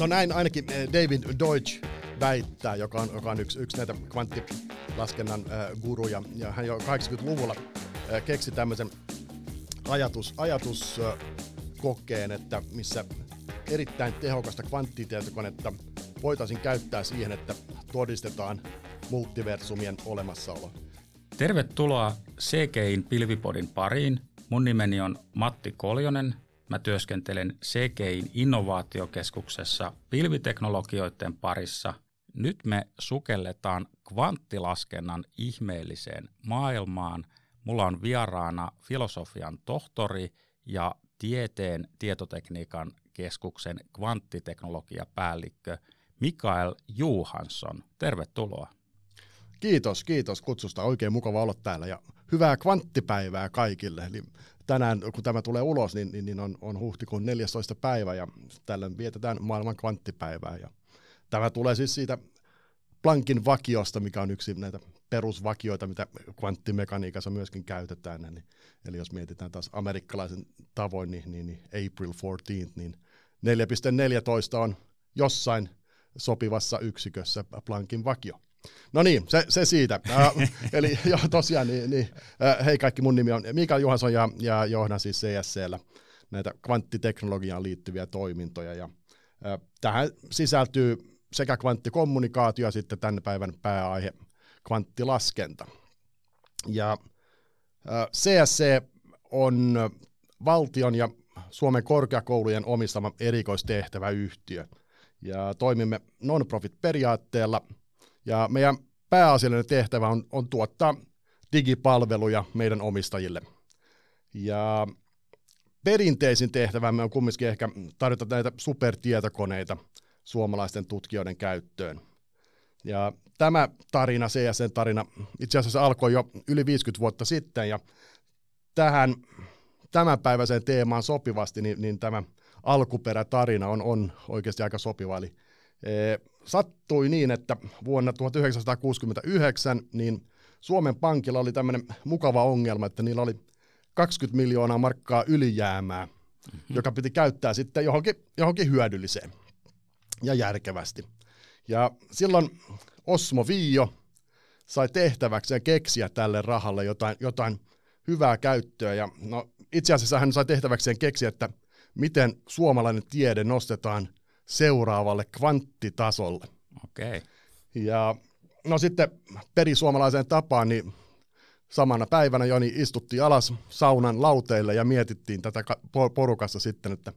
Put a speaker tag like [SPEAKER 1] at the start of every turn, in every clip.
[SPEAKER 1] No näin ainakin David Deutsch väittää, joka on, joka on yksi, yksi näitä kvanttilaskennan äh, guruja. Ja hän jo 80-luvulla äh, keksi tämmöisen ajatus, ajatuskokeen, että missä erittäin tehokasta kvanttitietokonetta voitaisiin käyttää siihen, että todistetaan multiversumien olemassaolo.
[SPEAKER 2] Tervetuloa CGIn Pilvipodin pariin. Mun nimeni on Matti Koljonen. Mä työskentelen CGIn innovaatiokeskuksessa pilviteknologioiden parissa. Nyt me sukelletaan kvanttilaskennan ihmeelliseen maailmaan. Mulla on vieraana filosofian tohtori ja tieteen tietotekniikan keskuksen kvanttiteknologiapäällikkö Mikael Juhansson. Tervetuloa.
[SPEAKER 1] Kiitos, kiitos kutsusta. Oikein mukava olla täällä ja hyvää kvanttipäivää kaikille. Eli tänään, kun tämä tulee ulos, niin, niin, niin on, on huhtikuun 14. päivä ja tällä vietetään maailman kvanttipäivää. Ja tämä tulee siis siitä Planckin vakiosta, mikä on yksi näitä perusvakioita, mitä kvanttimekaniikassa myöskin käytetään. Eli, eli jos mietitään taas amerikkalaisen tavoin, niin, niin, niin April 14, niin 4.14 on jossain sopivassa yksikössä Planckin vakio. No niin, se, se siitä. äh, eli jo, tosiaan, niin, niin, äh, hei kaikki, mun nimi on Mikael Johansson ja, ja johdan siis CSCllä näitä kvanttiteknologiaan liittyviä toimintoja. Ja, äh, tähän sisältyy sekä kvanttikommunikaatio ja sitten tämän päivän pääaihe kvanttilaskenta. Ja äh, CSC on valtion ja Suomen korkeakoulujen omistama erikoistehtäväyhtiö. Ja toimimme non-profit periaatteella – ja meidän pääasiallinen tehtävä on, on tuottaa digipalveluja meidän omistajille. Ja perinteisin tehtävämme on kumminkin ehkä tarjota näitä supertietokoneita suomalaisten tutkijoiden käyttöön. Ja tämä tarina, CSN-tarina, itse asiassa alkoi jo yli 50 vuotta sitten, ja tähän tämänpäiväiseen teemaan sopivasti, niin, niin tämä alkuperätarina on, on oikeasti aika sopiva. Eli sattui niin, että vuonna 1969 niin Suomen Pankilla oli tämmöinen mukava ongelma, että niillä oli 20 miljoonaa markkaa ylijäämää, mm-hmm. joka piti käyttää sitten johonkin, johonkin hyödylliseen ja järkevästi. Ja silloin Osmo Viio sai tehtäväkseen keksiä tälle rahalle jotain, jotain hyvää käyttöä. Ja no, itse asiassa hän sai tehtäväkseen keksiä, että miten suomalainen tiede nostetaan – seuraavalle kvanttitasolle.
[SPEAKER 2] Okei. Okay.
[SPEAKER 1] Ja no sitten perisuomalaiseen tapaan, niin samana päivänä Joni istuttiin alas saunan lauteille ja mietittiin tätä porukassa sitten, että,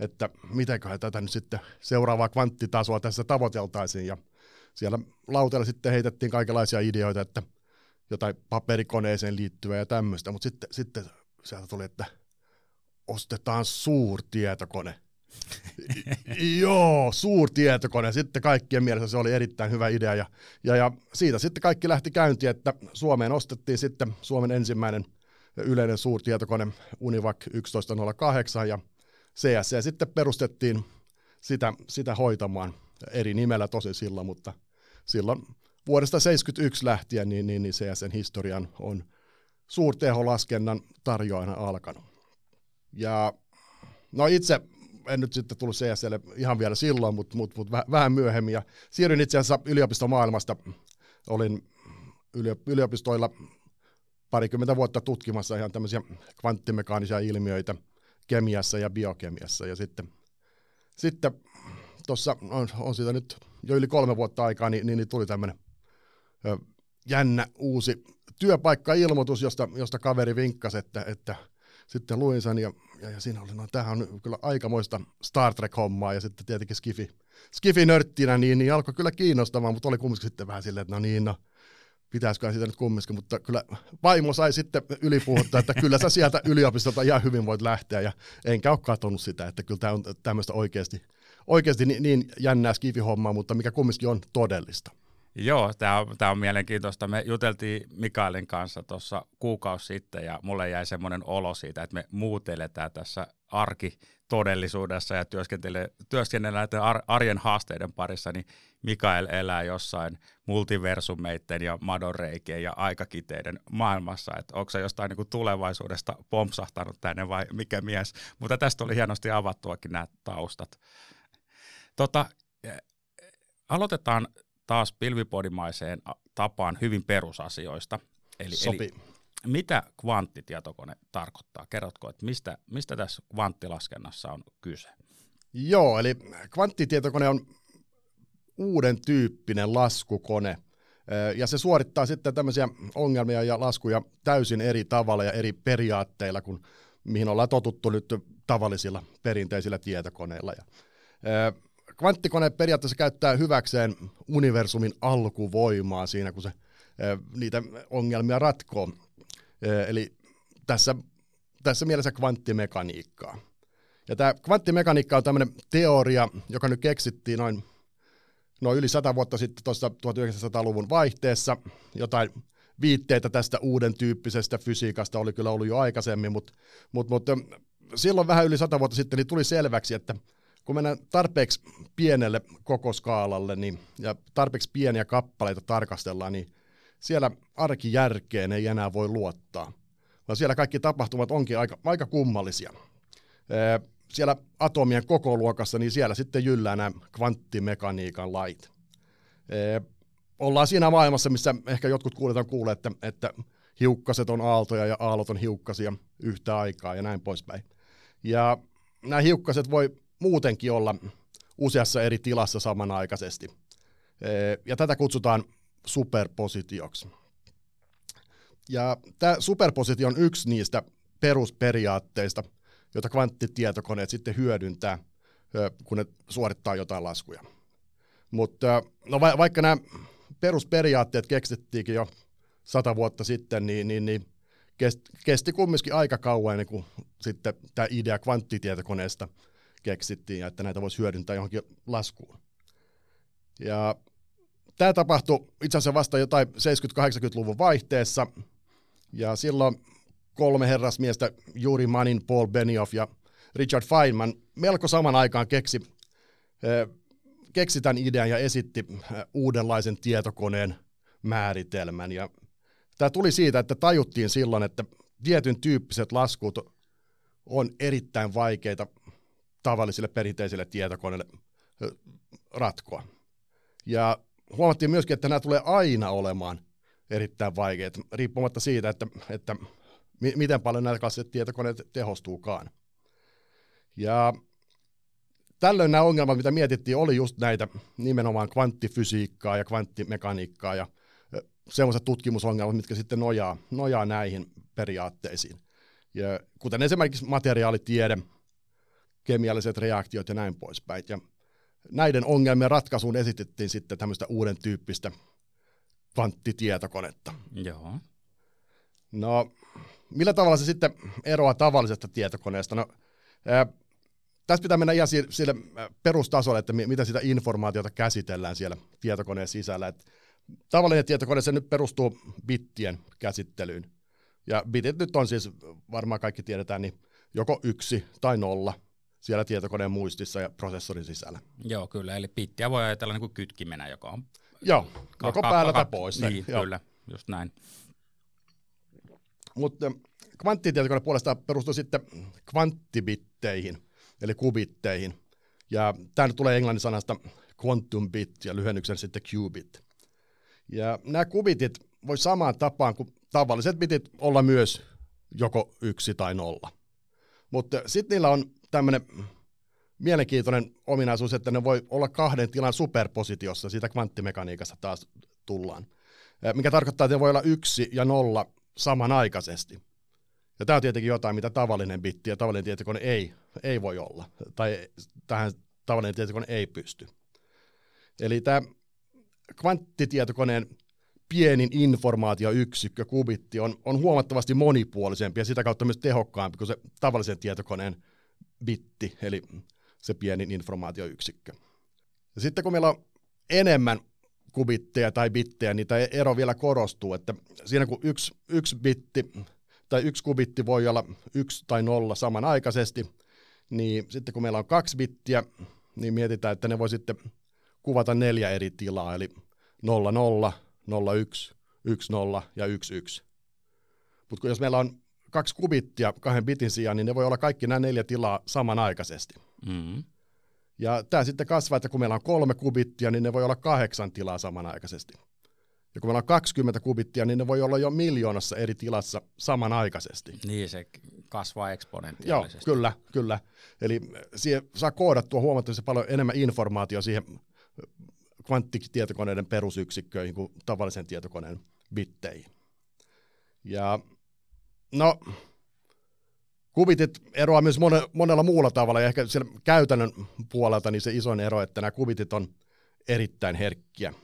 [SPEAKER 1] että mitenköhän tätä nyt sitten seuraavaa kvanttitasoa tässä tavoiteltaisiin. Ja siellä lauteilla sitten heitettiin kaikenlaisia ideoita, että jotain paperikoneeseen liittyvää ja tämmöistä, mutta sitten, sitten sieltä tuli, että ostetaan suurtietokone. Joo, suurtietokone. Sitten kaikkien mielestä se oli erittäin hyvä idea. Ja, ja, ja siitä sitten kaikki lähti käyntiin, että Suomeen ostettiin sitten Suomen ensimmäinen yleinen suurtietokone Univac 1108 ja CSC sitten perustettiin sitä, sitä hoitamaan eri nimellä tosi silloin, mutta silloin vuodesta 1971 lähtien niin, niin, niin CSN historian on suurteholaskennan tarjoajana alkanut. Ja no itse en nyt sitten tullut CSL ihan vielä silloin, mutta mut, mut vähän myöhemmin. Ja siirryin itse asiassa yliopistomaailmasta. Olin yliopistoilla parikymmentä vuotta tutkimassa ihan tämmöisiä kvanttimekaanisia ilmiöitä kemiassa ja biokemiassa. Ja sitten, sitten tuossa on, on siitä nyt jo yli kolme vuotta aikaa, niin, niin, niin tuli tämmöinen jännä uusi työpaikka-ilmoitus, josta, josta kaveri vinkkasi, että, että sitten luin sen ja ja, ja siinä oli, no tämähän on kyllä aikamoista Star Trek-hommaa. Ja sitten tietenkin Skifi, Skifi-nörttinä, niin, niin alkoi kyllä kiinnostamaan, mutta oli kumminkin sitten vähän silleen, että no niin, no pitäisikö sitä nyt kumminkin, mutta kyllä vaimo sai sitten ylipuhuttaa, että kyllä sä sieltä yliopistolta ihan hyvin voit lähteä. Ja enkä ole katsonut sitä, että kyllä tämä on tämmöistä oikeasti, oikeasti niin, niin jännää skifi-hommaa, mutta mikä kumminkin on todellista.
[SPEAKER 2] Joo, tämä on, tää on mielenkiintoista. Me juteltiin Mikaelin kanssa tuossa kuukausi sitten ja mulle jäi semmoinen olo siitä, että me muuteletään tässä arkitodellisuudessa ja työskennellään näiden arjen haasteiden parissa, niin Mikael elää jossain multiversumeiden ja madonreikien ja aikakiteiden maailmassa. Että onko se jostain niin kuin tulevaisuudesta pompsahtanut tänne vai mikä mies? Mutta tästä oli hienosti avattuakin nämä taustat. Tota, aloitetaan taas pilvipodimaiseen tapaan hyvin perusasioista.
[SPEAKER 1] Eli, Sopii.
[SPEAKER 2] eli mitä kvanttitietokone tarkoittaa? Kerrotko, että mistä, mistä tässä kvanttilaskennassa on kyse?
[SPEAKER 1] Joo, eli kvanttitietokone on uuden tyyppinen laskukone, ja se suorittaa sitten tämmöisiä ongelmia ja laskuja täysin eri tavalla ja eri periaatteilla, kuin mihin ollaan totuttu nyt tavallisilla perinteisillä tietokoneilla. Ja, kvanttikone periaatteessa käyttää hyväkseen universumin alkuvoimaa siinä, kun se niitä ongelmia ratkoo. Eli tässä, tässä mielessä kvanttimekaniikkaa. Ja tämä kvanttimekaniikka on tämmöinen teoria, joka nyt keksittiin noin, noin yli sata vuotta sitten tuossa 1900-luvun vaihteessa. Jotain viitteitä tästä uuden tyyppisestä fysiikasta oli kyllä ollut jo aikaisemmin, mutta, mutta, mutta silloin vähän yli sata vuotta sitten niin tuli selväksi, että kun mennään tarpeeksi pienelle koko skaalalle niin, ja tarpeeksi pieniä kappaleita tarkastellaan, niin siellä arkijärkeen ei enää voi luottaa, vaan siellä kaikki tapahtumat onkin aika, aika kummallisia. Siellä atomien koko luokassa, niin siellä sitten jyllää nämä kvanttimekaniikan lait. Ollaan siinä maailmassa, missä ehkä jotkut kuulet on kuulleet, että, että hiukkaset on aaltoja ja aallot on hiukkasia yhtä aikaa ja näin poispäin. Ja nämä hiukkaset voi muutenkin olla useassa eri tilassa samanaikaisesti. Ja tätä kutsutaan superpositioksi. Ja tämä superpositio on yksi niistä perusperiaatteista, joita kvanttitietokoneet sitten hyödyntää, kun ne suorittaa jotain laskuja. Mutta no va- vaikka nämä perusperiaatteet keksittiinkin jo sata vuotta sitten, niin, niin, niin kesti kumminkin aika kauan ennen kuin sitten tämä idea kvanttitietokoneesta keksittiin ja että näitä voisi hyödyntää johonkin laskuun. Ja Tämä tapahtui itse asiassa vasta jotain 70-80-luvun vaihteessa, ja silloin kolme herrasmiestä, Juri Manin, Paul Benioff ja Richard Feynman, melko saman aikaan keksi, keksi tämän idean ja esitti uudenlaisen tietokoneen määritelmän. Ja tämä tuli siitä, että tajuttiin silloin, että tietyn tyyppiset laskut on erittäin vaikeita tavallisille perinteisille tietokoneille ratkoa. Ja huomattiin myöskin, että nämä tulee aina olemaan erittäin vaikeita, riippumatta siitä, että, että miten paljon näitä tietokoneet tehostuukaan. Ja tällöin nämä ongelmat, mitä mietittiin, oli just näitä nimenomaan kvanttifysiikkaa ja kvanttimekaniikkaa ja sellaiset tutkimusongelmat, mitkä sitten nojaa, nojaa näihin periaatteisiin. Ja kuten esimerkiksi materiaalitiede, kemialliset reaktiot ja näin poispäin. Ja näiden ongelmien ratkaisuun esitettiin sitten tämmöistä uuden tyyppistä kvanttitietokonetta.
[SPEAKER 2] Joo.
[SPEAKER 1] No, millä tavalla se sitten eroaa tavallisesta tietokoneesta? No, ää, tässä pitää mennä ihan sille perustasolle, että mitä sitä informaatiota käsitellään siellä tietokoneen sisällä. Et tavallinen tietokone se nyt perustuu bittien käsittelyyn. Ja bitit nyt on siis, varmaan kaikki tiedetään, niin joko yksi tai nolla siellä tietokoneen muistissa ja prosessorin sisällä.
[SPEAKER 2] Joo, kyllä. Eli pittiä voi ajatella niin kuin kytkimenä, joka on...
[SPEAKER 1] Joo, ka- joko päällä tai pois.
[SPEAKER 2] Niin, joo. kyllä, just näin.
[SPEAKER 1] Mutta kvanttitietokone puolestaan perustuu sitten kvanttibitteihin, eli kubitteihin. Ja tämä nyt tulee englannin sanasta quantum bit ja lyhennyksen sitten qubit. Ja nämä kubitit voi samaan tapaan kuin tavalliset bitit olla myös joko yksi tai nolla. Mutta sitten niillä on tämmöinen mielenkiintoinen ominaisuus, että ne voi olla kahden tilan superpositiossa, siitä kvanttimekaniikasta taas tullaan. Mikä tarkoittaa, että voi olla yksi ja nolla samanaikaisesti. Ja tämä on tietenkin jotain, mitä tavallinen bitti ja tavallinen tietokone ei, ei voi olla, tai tähän tavallinen tietokone ei pysty. Eli tämä kvanttitietokoneen pienin informaatioyksikkö, kubitti, on, on huomattavasti monipuolisempi ja sitä kautta myös tehokkaampi kuin se tavallisen tietokoneen bitti, eli se pieni informaatioyksikkö. Ja sitten kun meillä on enemmän kubitteja tai bittejä, niin tämä ero vielä korostuu, että siinä kun yksi, yksi bitti tai yksi kubitti voi olla yksi tai nolla samanaikaisesti, niin sitten kun meillä on kaksi bittiä, niin mietitään, että ne voi sitten kuvata neljä eri tilaa, eli 0, 0, 0, 1, 1, 0 ja 1, 1. Mutta jos meillä on kaksi kubittia kahden bitin sijaan, niin ne voi olla kaikki nämä neljä tilaa samanaikaisesti. Mm-hmm. Ja tämä sitten kasvaa, että kun meillä on kolme kubittia, niin ne voi olla kahdeksan tilaa samanaikaisesti. Ja kun meillä on 20 kubittia, niin ne voi olla jo miljoonassa eri tilassa samanaikaisesti.
[SPEAKER 2] Niin, se kasvaa eksponentiaalisesti.
[SPEAKER 1] Joo, kyllä, kyllä. Eli siihen saa koodattua huomattavasti paljon enemmän informaatiota siihen kvanttitietokoneiden perusyksikköihin kuin tavallisen tietokoneen bitteihin. Ja no, kubitit eroaa myös monella muulla tavalla, ja ehkä siellä käytännön puolelta niin se isoin ero, että nämä kubitit on erittäin herkkiä.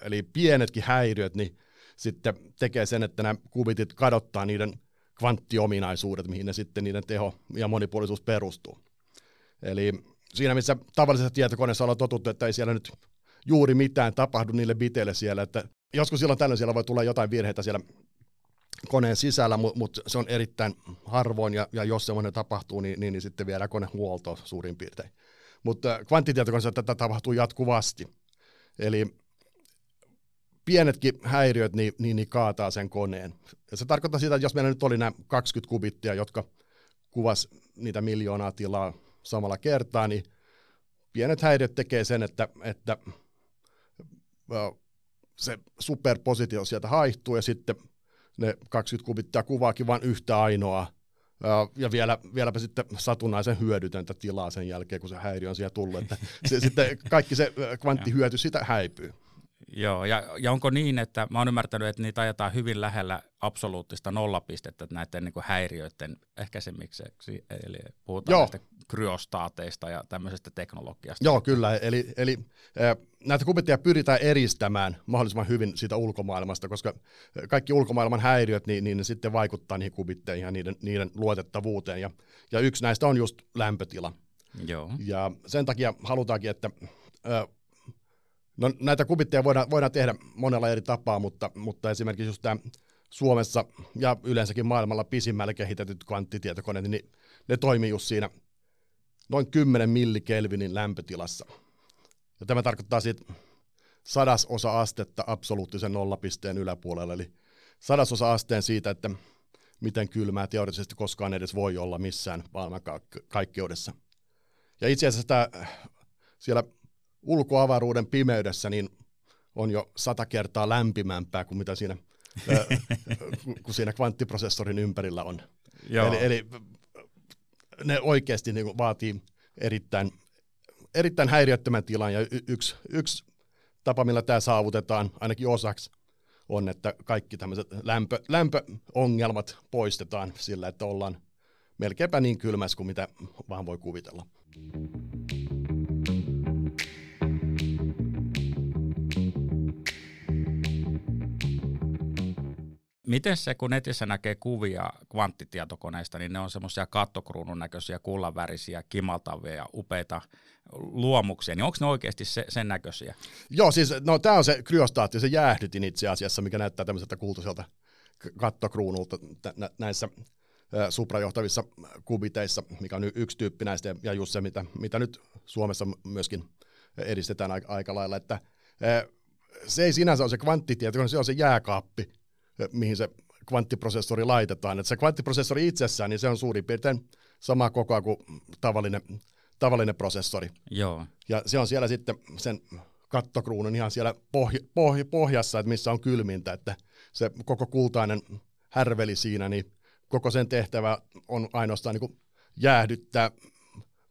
[SPEAKER 1] Eli pienetkin häiriöt niin sitten tekee sen, että nämä kubitit kadottaa niiden kvanttiominaisuudet, mihin ne sitten niiden teho ja monipuolisuus perustuu. Eli siinä, missä tavallisessa tietokoneessa ollaan totuttu, että ei siellä nyt juuri mitään tapahdu niille biteille siellä, että joskus silloin tällöin siellä voi tulla jotain virheitä siellä koneen sisällä, mutta mut se on erittäin harvoin, ja, ja jos semmoinen tapahtuu, niin, niin, niin sitten viedään kone huoltoon suurin piirtein. Mutta kvanttitietokoneessa tätä tapahtuu jatkuvasti. Eli pienetkin häiriöt niin, niin, niin kaataa sen koneen. Ja se tarkoittaa sitä, että jos meillä nyt oli nämä 20 kubittia, jotka kuvas niitä miljoonaa tilaa samalla kertaa, niin pienet häiriöt tekee sen, että, että se superpositio sieltä haihtuu ja sitten ne 20 kubittia kuvaakin vain yhtä ainoa ja vielä, vieläpä sitten satunnaisen hyödytöntä tilaa sen jälkeen, kun se häiriö on siellä tullut, että se, sitten kaikki se kvanttihyöty sitä häipyy.
[SPEAKER 2] Joo, ja, ja onko niin, että mä oon ymmärtänyt, että niitä ajetaan hyvin lähellä absoluuttista nollapistettä näiden niin kuin häiriöiden ehkäisemiseksi, eli puhutaan Joo. näistä kryostaateista ja tämmöisestä teknologiasta.
[SPEAKER 1] Joo, kyllä, eli, eli äh, näitä kubitteja pyritään eristämään mahdollisimman hyvin siitä ulkomaailmasta, koska kaikki ulkomaailman häiriöt, niin, niin ne sitten vaikuttaa niihin kubitteihin ja niiden, niiden luotettavuuteen, ja, ja yksi näistä on just lämpötila.
[SPEAKER 2] Joo.
[SPEAKER 1] Ja sen takia halutaankin, että äh, No näitä kubitteja voidaan, voidaan tehdä monella eri tapaa, mutta, mutta esimerkiksi just tämä Suomessa ja yleensäkin maailmalla pisimmälle kehitetyt kvanttitietokoneet, niin ne toimii just siinä noin 10 millikelvinin lämpötilassa. Ja tämä tarkoittaa siitä sadasosa astetta absoluuttisen nollapisteen yläpuolella, eli sadasosa asteen siitä, että miten kylmää teoreettisesti koskaan edes voi olla missään maailmankaikkeudessa. Ja itse asiassa tämä siellä ulkoavaruuden pimeydessä niin on jo sata kertaa lämpimämpää kuin mitä siinä, kun siinä kvanttiprosessorin ympärillä on.
[SPEAKER 2] Joo.
[SPEAKER 1] Eli, eli ne oikeasti niin vaatii erittäin, erittäin häiriöttömän tilan, ja y- yksi, yksi tapa, millä tämä saavutetaan, ainakin osaksi, on, että kaikki tämmöiset lämpö, lämpöongelmat poistetaan sillä, että ollaan melkeinpä niin kylmässä kuin mitä vaan voi kuvitella.
[SPEAKER 2] Miten se, kun netissä näkee kuvia kvanttitietokoneista, niin ne on semmoisia kattokruunun näköisiä, kullanvärisiä, kimaltavia upeita luomuksia, niin onko ne oikeasti se, sen näköisiä?
[SPEAKER 1] Joo, siis no, tämä on se kryostaatti, se jäähdytin itse asiassa, mikä näyttää tämmöiseltä kultaiselta kattokruunulta näissä suprajohtavissa kubiteissa, mikä on yksi tyyppi näistä, ja just se, mitä, mitä nyt Suomessa myöskin edistetään aika, lailla, että se ei sinänsä ole se kvanttitieto, se on se jääkaappi, mihin se kvanttiprosessori laitetaan. Et se kvanttiprosessori itsessään, niin se on suurin piirtein sama kokoa kuin tavallinen, tavallinen prosessori.
[SPEAKER 2] Joo.
[SPEAKER 1] Ja se on siellä sitten sen kattokruunun ihan siellä pohj- pohj- pohjassa, että missä on kylmintä, että se koko kultainen härveli siinä, niin koko sen tehtävä on ainoastaan niin jäähdyttää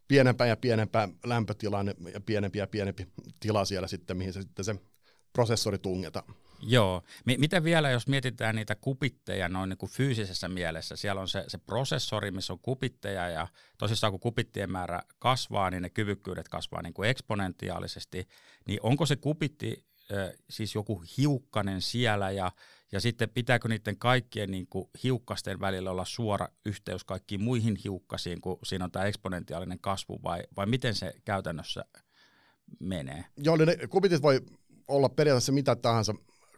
[SPEAKER 1] pienempää ja pienempää lämpötilaa ja pienempi ja pienempi tila siellä sitten, mihin se sitten se prosessori tungetaan.
[SPEAKER 2] Joo. M- miten vielä, jos mietitään niitä kupitteja noin niin kuin fyysisessä mielessä, siellä on se, se prosessori, missä on kupitteja ja tosissaan kun kupittien määrä kasvaa, niin ne kyvykkyydet kasvaa niin kuin eksponentiaalisesti, niin onko se kupitti siis joku hiukkanen siellä ja, ja sitten pitääkö niiden kaikkien niin kuin hiukkasten välillä olla suora yhteys kaikkiin muihin hiukkasiin, kun siinä on tämä eksponentiaalinen kasvu vai, vai miten se käytännössä menee?
[SPEAKER 1] Joo, ne kubitit voi olla periaatteessa mitä tahansa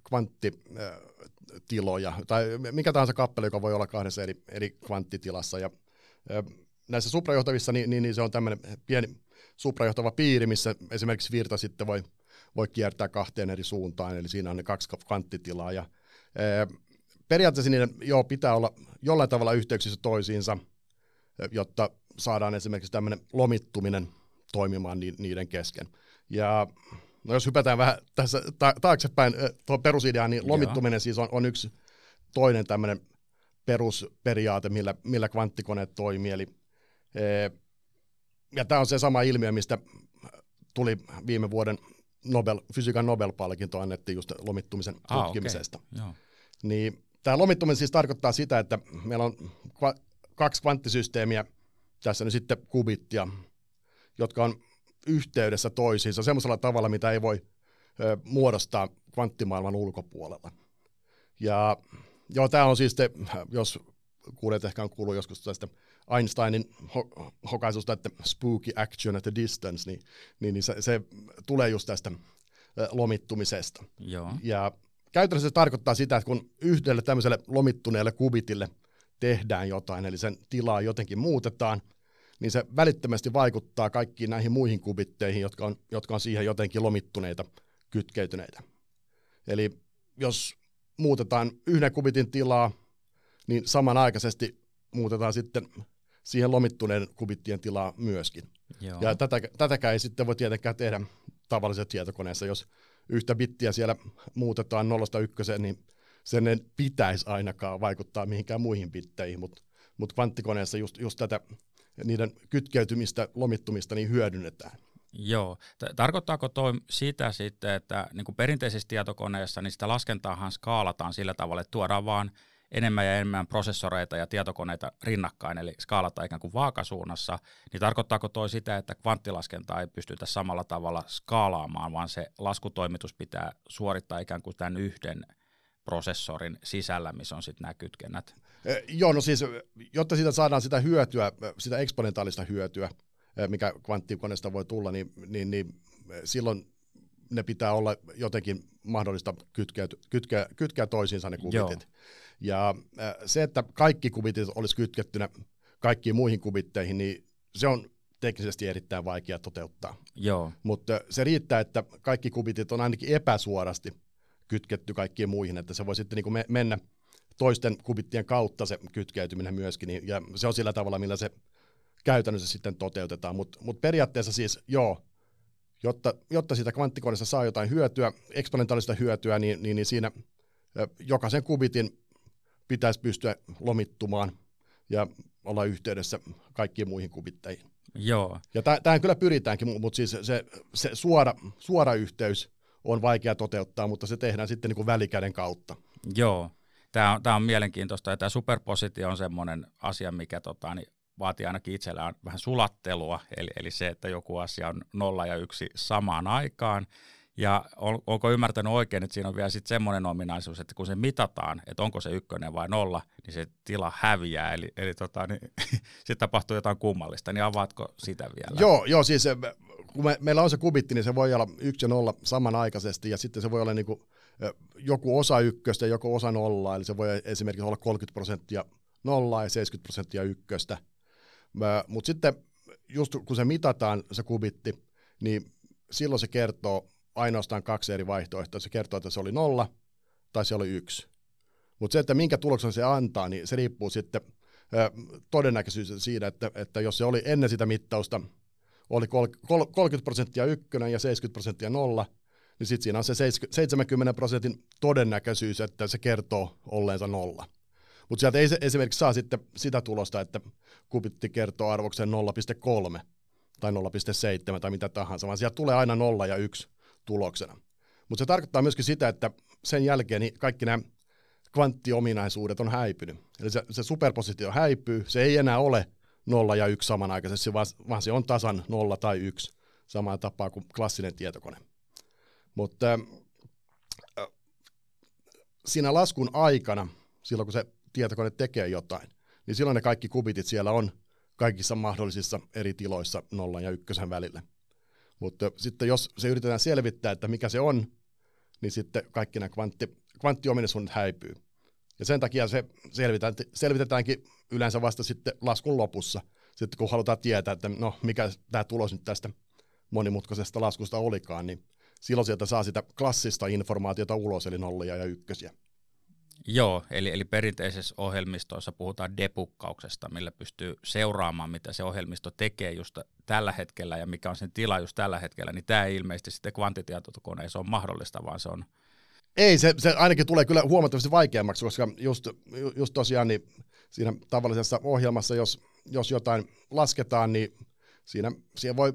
[SPEAKER 1] kvanttitiloja, tai mikä tahansa kappale, joka voi olla kahdessa eri, eri kvanttitilassa. Ja, näissä suprajohtavissa niin, niin, niin se on tämmöinen pieni suprajohtava piiri, missä esimerkiksi virta sitten voi, voi kiertää kahteen eri suuntaan, eli siinä on ne kaksi kvanttitilaa. Ja, periaatteessa niiden joo, pitää olla jollain tavalla yhteyksissä toisiinsa, jotta saadaan esimerkiksi tämmöinen lomittuminen toimimaan niiden kesken. Ja no jos hypätään vähän tässä ta- taaksepäin tuohon perusideaan, niin lomittuminen Joo. siis on, on yksi toinen tämmöinen perusperiaate, millä, millä kvanttikoneet toimii. Eli, e, ja tämä on se sama ilmiö, mistä tuli viime vuoden Nobel, fysiikan Nobel-palkinto annettiin just lomittumisen ah, tutkimisesta. Okay. Niin, tämä lomittuminen siis tarkoittaa sitä, että meillä on kva- kaksi kvanttisysteemiä, tässä nyt sitten kubittia, jotka on yhteydessä toisiinsa semmoisella tavalla, mitä ei voi ö, muodostaa kvanttimaailman ulkopuolella. Ja joo, tämä on siis te, jos kuulet ehkä on kuullut joskus tästä Einsteinin ho- hokaisusta, että spooky action at a distance, niin, niin, niin se, se tulee just tästä lomittumisesta.
[SPEAKER 2] Joo.
[SPEAKER 1] Ja käytännössä se tarkoittaa sitä, että kun yhdelle tämmöiselle lomittuneelle kubitille tehdään jotain, eli sen tilaa jotenkin muutetaan, niin se välittömästi vaikuttaa kaikkiin näihin muihin kubitteihin, jotka on, jotka on siihen jotenkin lomittuneita, kytkeytyneitä. Eli jos muutetaan yhden kubitin tilaa, niin samanaikaisesti muutetaan sitten siihen lomittuneen kubittien tilaa myöskin.
[SPEAKER 2] Joo.
[SPEAKER 1] Ja tätä, tätäkään ei sitten voi tietenkään tehdä tavallisessa tietokoneessa, jos yhtä bittiä siellä muutetaan nollasta ykköseen, niin sen ei pitäisi ainakaan vaikuttaa mihinkään muihin bitteihin, mutta mut kvanttikoneessa just, just tätä niiden kytkeytymistä, lomittumista niin hyödynnetään.
[SPEAKER 2] Joo. Tarkoittaako toi sitä sitten, että niin kuin perinteisissä tietokoneissa niin sitä laskentaahan skaalataan sillä tavalla, että tuodaan vaan enemmän ja enemmän prosessoreita ja tietokoneita rinnakkain, eli skaalataan ikään kuin vaakasuunnassa, niin tarkoittaako toi sitä, että kvanttilaskentaa ei pystytä samalla tavalla skaalaamaan, vaan se laskutoimitus pitää suorittaa ikään kuin tämän yhden prosessorin sisällä, missä on sitten nämä kytkennät?
[SPEAKER 1] Eh, joo, no siis, jotta siitä saadaan sitä hyötyä, sitä eksponentaalista hyötyä, mikä kvanttikoneesta voi tulla, niin, niin, niin silloin ne pitää olla jotenkin mahdollista kytkeä, kytkeä, kytkeä toisiinsa ne kubitit. Joo. Ja se, että kaikki kubitit olisi kytkettynä kaikkiin muihin kubitteihin, niin se on teknisesti erittäin vaikea toteuttaa.
[SPEAKER 2] Joo.
[SPEAKER 1] Mutta se riittää, että kaikki kubitit on ainakin epäsuorasti kytketty kaikkiin muihin, että se voi sitten niin mennä toisten kubittien kautta se kytkeytyminen myöskin, niin, ja se on sillä tavalla, millä se käytännössä sitten toteutetaan. Mutta mut periaatteessa siis joo, jotta, jotta siitä kvanttikoneesta saa jotain hyötyä, eksponentaalista hyötyä, niin, niin, niin siinä jokaisen kubitin pitäisi pystyä lomittumaan ja olla yhteydessä kaikkiin muihin kubitteihin.
[SPEAKER 2] Joo.
[SPEAKER 1] Ja tähän kyllä pyritäänkin, mutta siis se, se suora, suora yhteys on vaikea toteuttaa, mutta se tehdään sitten niin kuin välikäden kautta.
[SPEAKER 2] Joo, tämä on, tämä on mielenkiintoista ja tämä superpositio on semmoinen asia, mikä tota, niin vaatii ainakin itsellään vähän sulattelua, eli, eli se, että joku asia on nolla ja yksi samaan aikaan. Ja on, onko ymmärtänyt oikein, että siinä on vielä sitten semmoinen ominaisuus, että kun se mitataan, että onko se ykkönen vai nolla, niin se tila häviää, eli, eli tota, niin, sitten tapahtuu jotain kummallista, niin avaatko sitä vielä?
[SPEAKER 1] Joo, joo siis kun me, meillä on se kubitti, niin se voi olla yksi ja nolla samanaikaisesti, ja sitten se voi olla niin kuin, joku osa ykköstä joku osa nollaa, eli se voi esimerkiksi olla 30 prosenttia nollaa ja 70 prosenttia ykköstä. Mutta sitten just kun se mitataan, se kubitti, niin silloin se kertoo ainoastaan kaksi eri vaihtoehtoa. Se kertoo, että se oli nolla tai se oli yksi. Mutta se, että minkä tuloksen se antaa, niin se riippuu sitten todennäköisyys siitä, että, että jos se oli ennen sitä mittausta, oli 30 prosenttia ykkönen ja 70 prosenttia nolla, niin sitten siinä on se 70 prosentin todennäköisyys, että se kertoo olleensa nolla. Mutta sieltä ei se esimerkiksi saa sitten sitä tulosta, että kubitti kertoo arvoksen 0,3 tai 0,7 tai mitä tahansa, vaan sieltä tulee aina 0 ja 1 tuloksena. Mutta se tarkoittaa myöskin sitä, että sen jälkeen niin kaikki nämä kvanttiominaisuudet on häipynyt. Eli se, se superpositio häipyy, se ei enää ole 0 ja 1 samanaikaisesti, vaan, vaan se on tasan 0 tai 1 samaan tapaa kuin klassinen tietokone. Mutta äh, siinä laskun aikana, silloin kun se tietokone tekee jotain, niin silloin ne kaikki kubitit siellä on kaikissa mahdollisissa eri tiloissa nollan ja ykkösen välillä. Mutta sitten jos se yritetään selvittää, että mikä se on, niin sitten kaikki nämä kvantti, kvanttiominaisuudet häipyy. Ja sen takia se selvitetään, selvitetäänkin yleensä vasta sitten laskun lopussa, sitten kun halutaan tietää, että no mikä tämä tulos nyt tästä monimutkaisesta laskusta olikaan, niin silloin sieltä saa sitä klassista informaatiota ulos, eli nollia ja ykkösiä.
[SPEAKER 2] Joo, eli, eli perinteisessä ohjelmistoissa puhutaan depukkauksesta, millä pystyy seuraamaan, mitä se ohjelmisto tekee just tällä hetkellä ja mikä on sen tila just tällä hetkellä, niin tämä ei ilmeisesti sitten kvantitietokoneessa on mahdollista, vaan se on...
[SPEAKER 1] Ei, se, se ainakin tulee kyllä huomattavasti vaikeammaksi, koska just, just tosiaan niin siinä tavallisessa ohjelmassa, jos, jos jotain lasketaan, niin siinä, siinä voi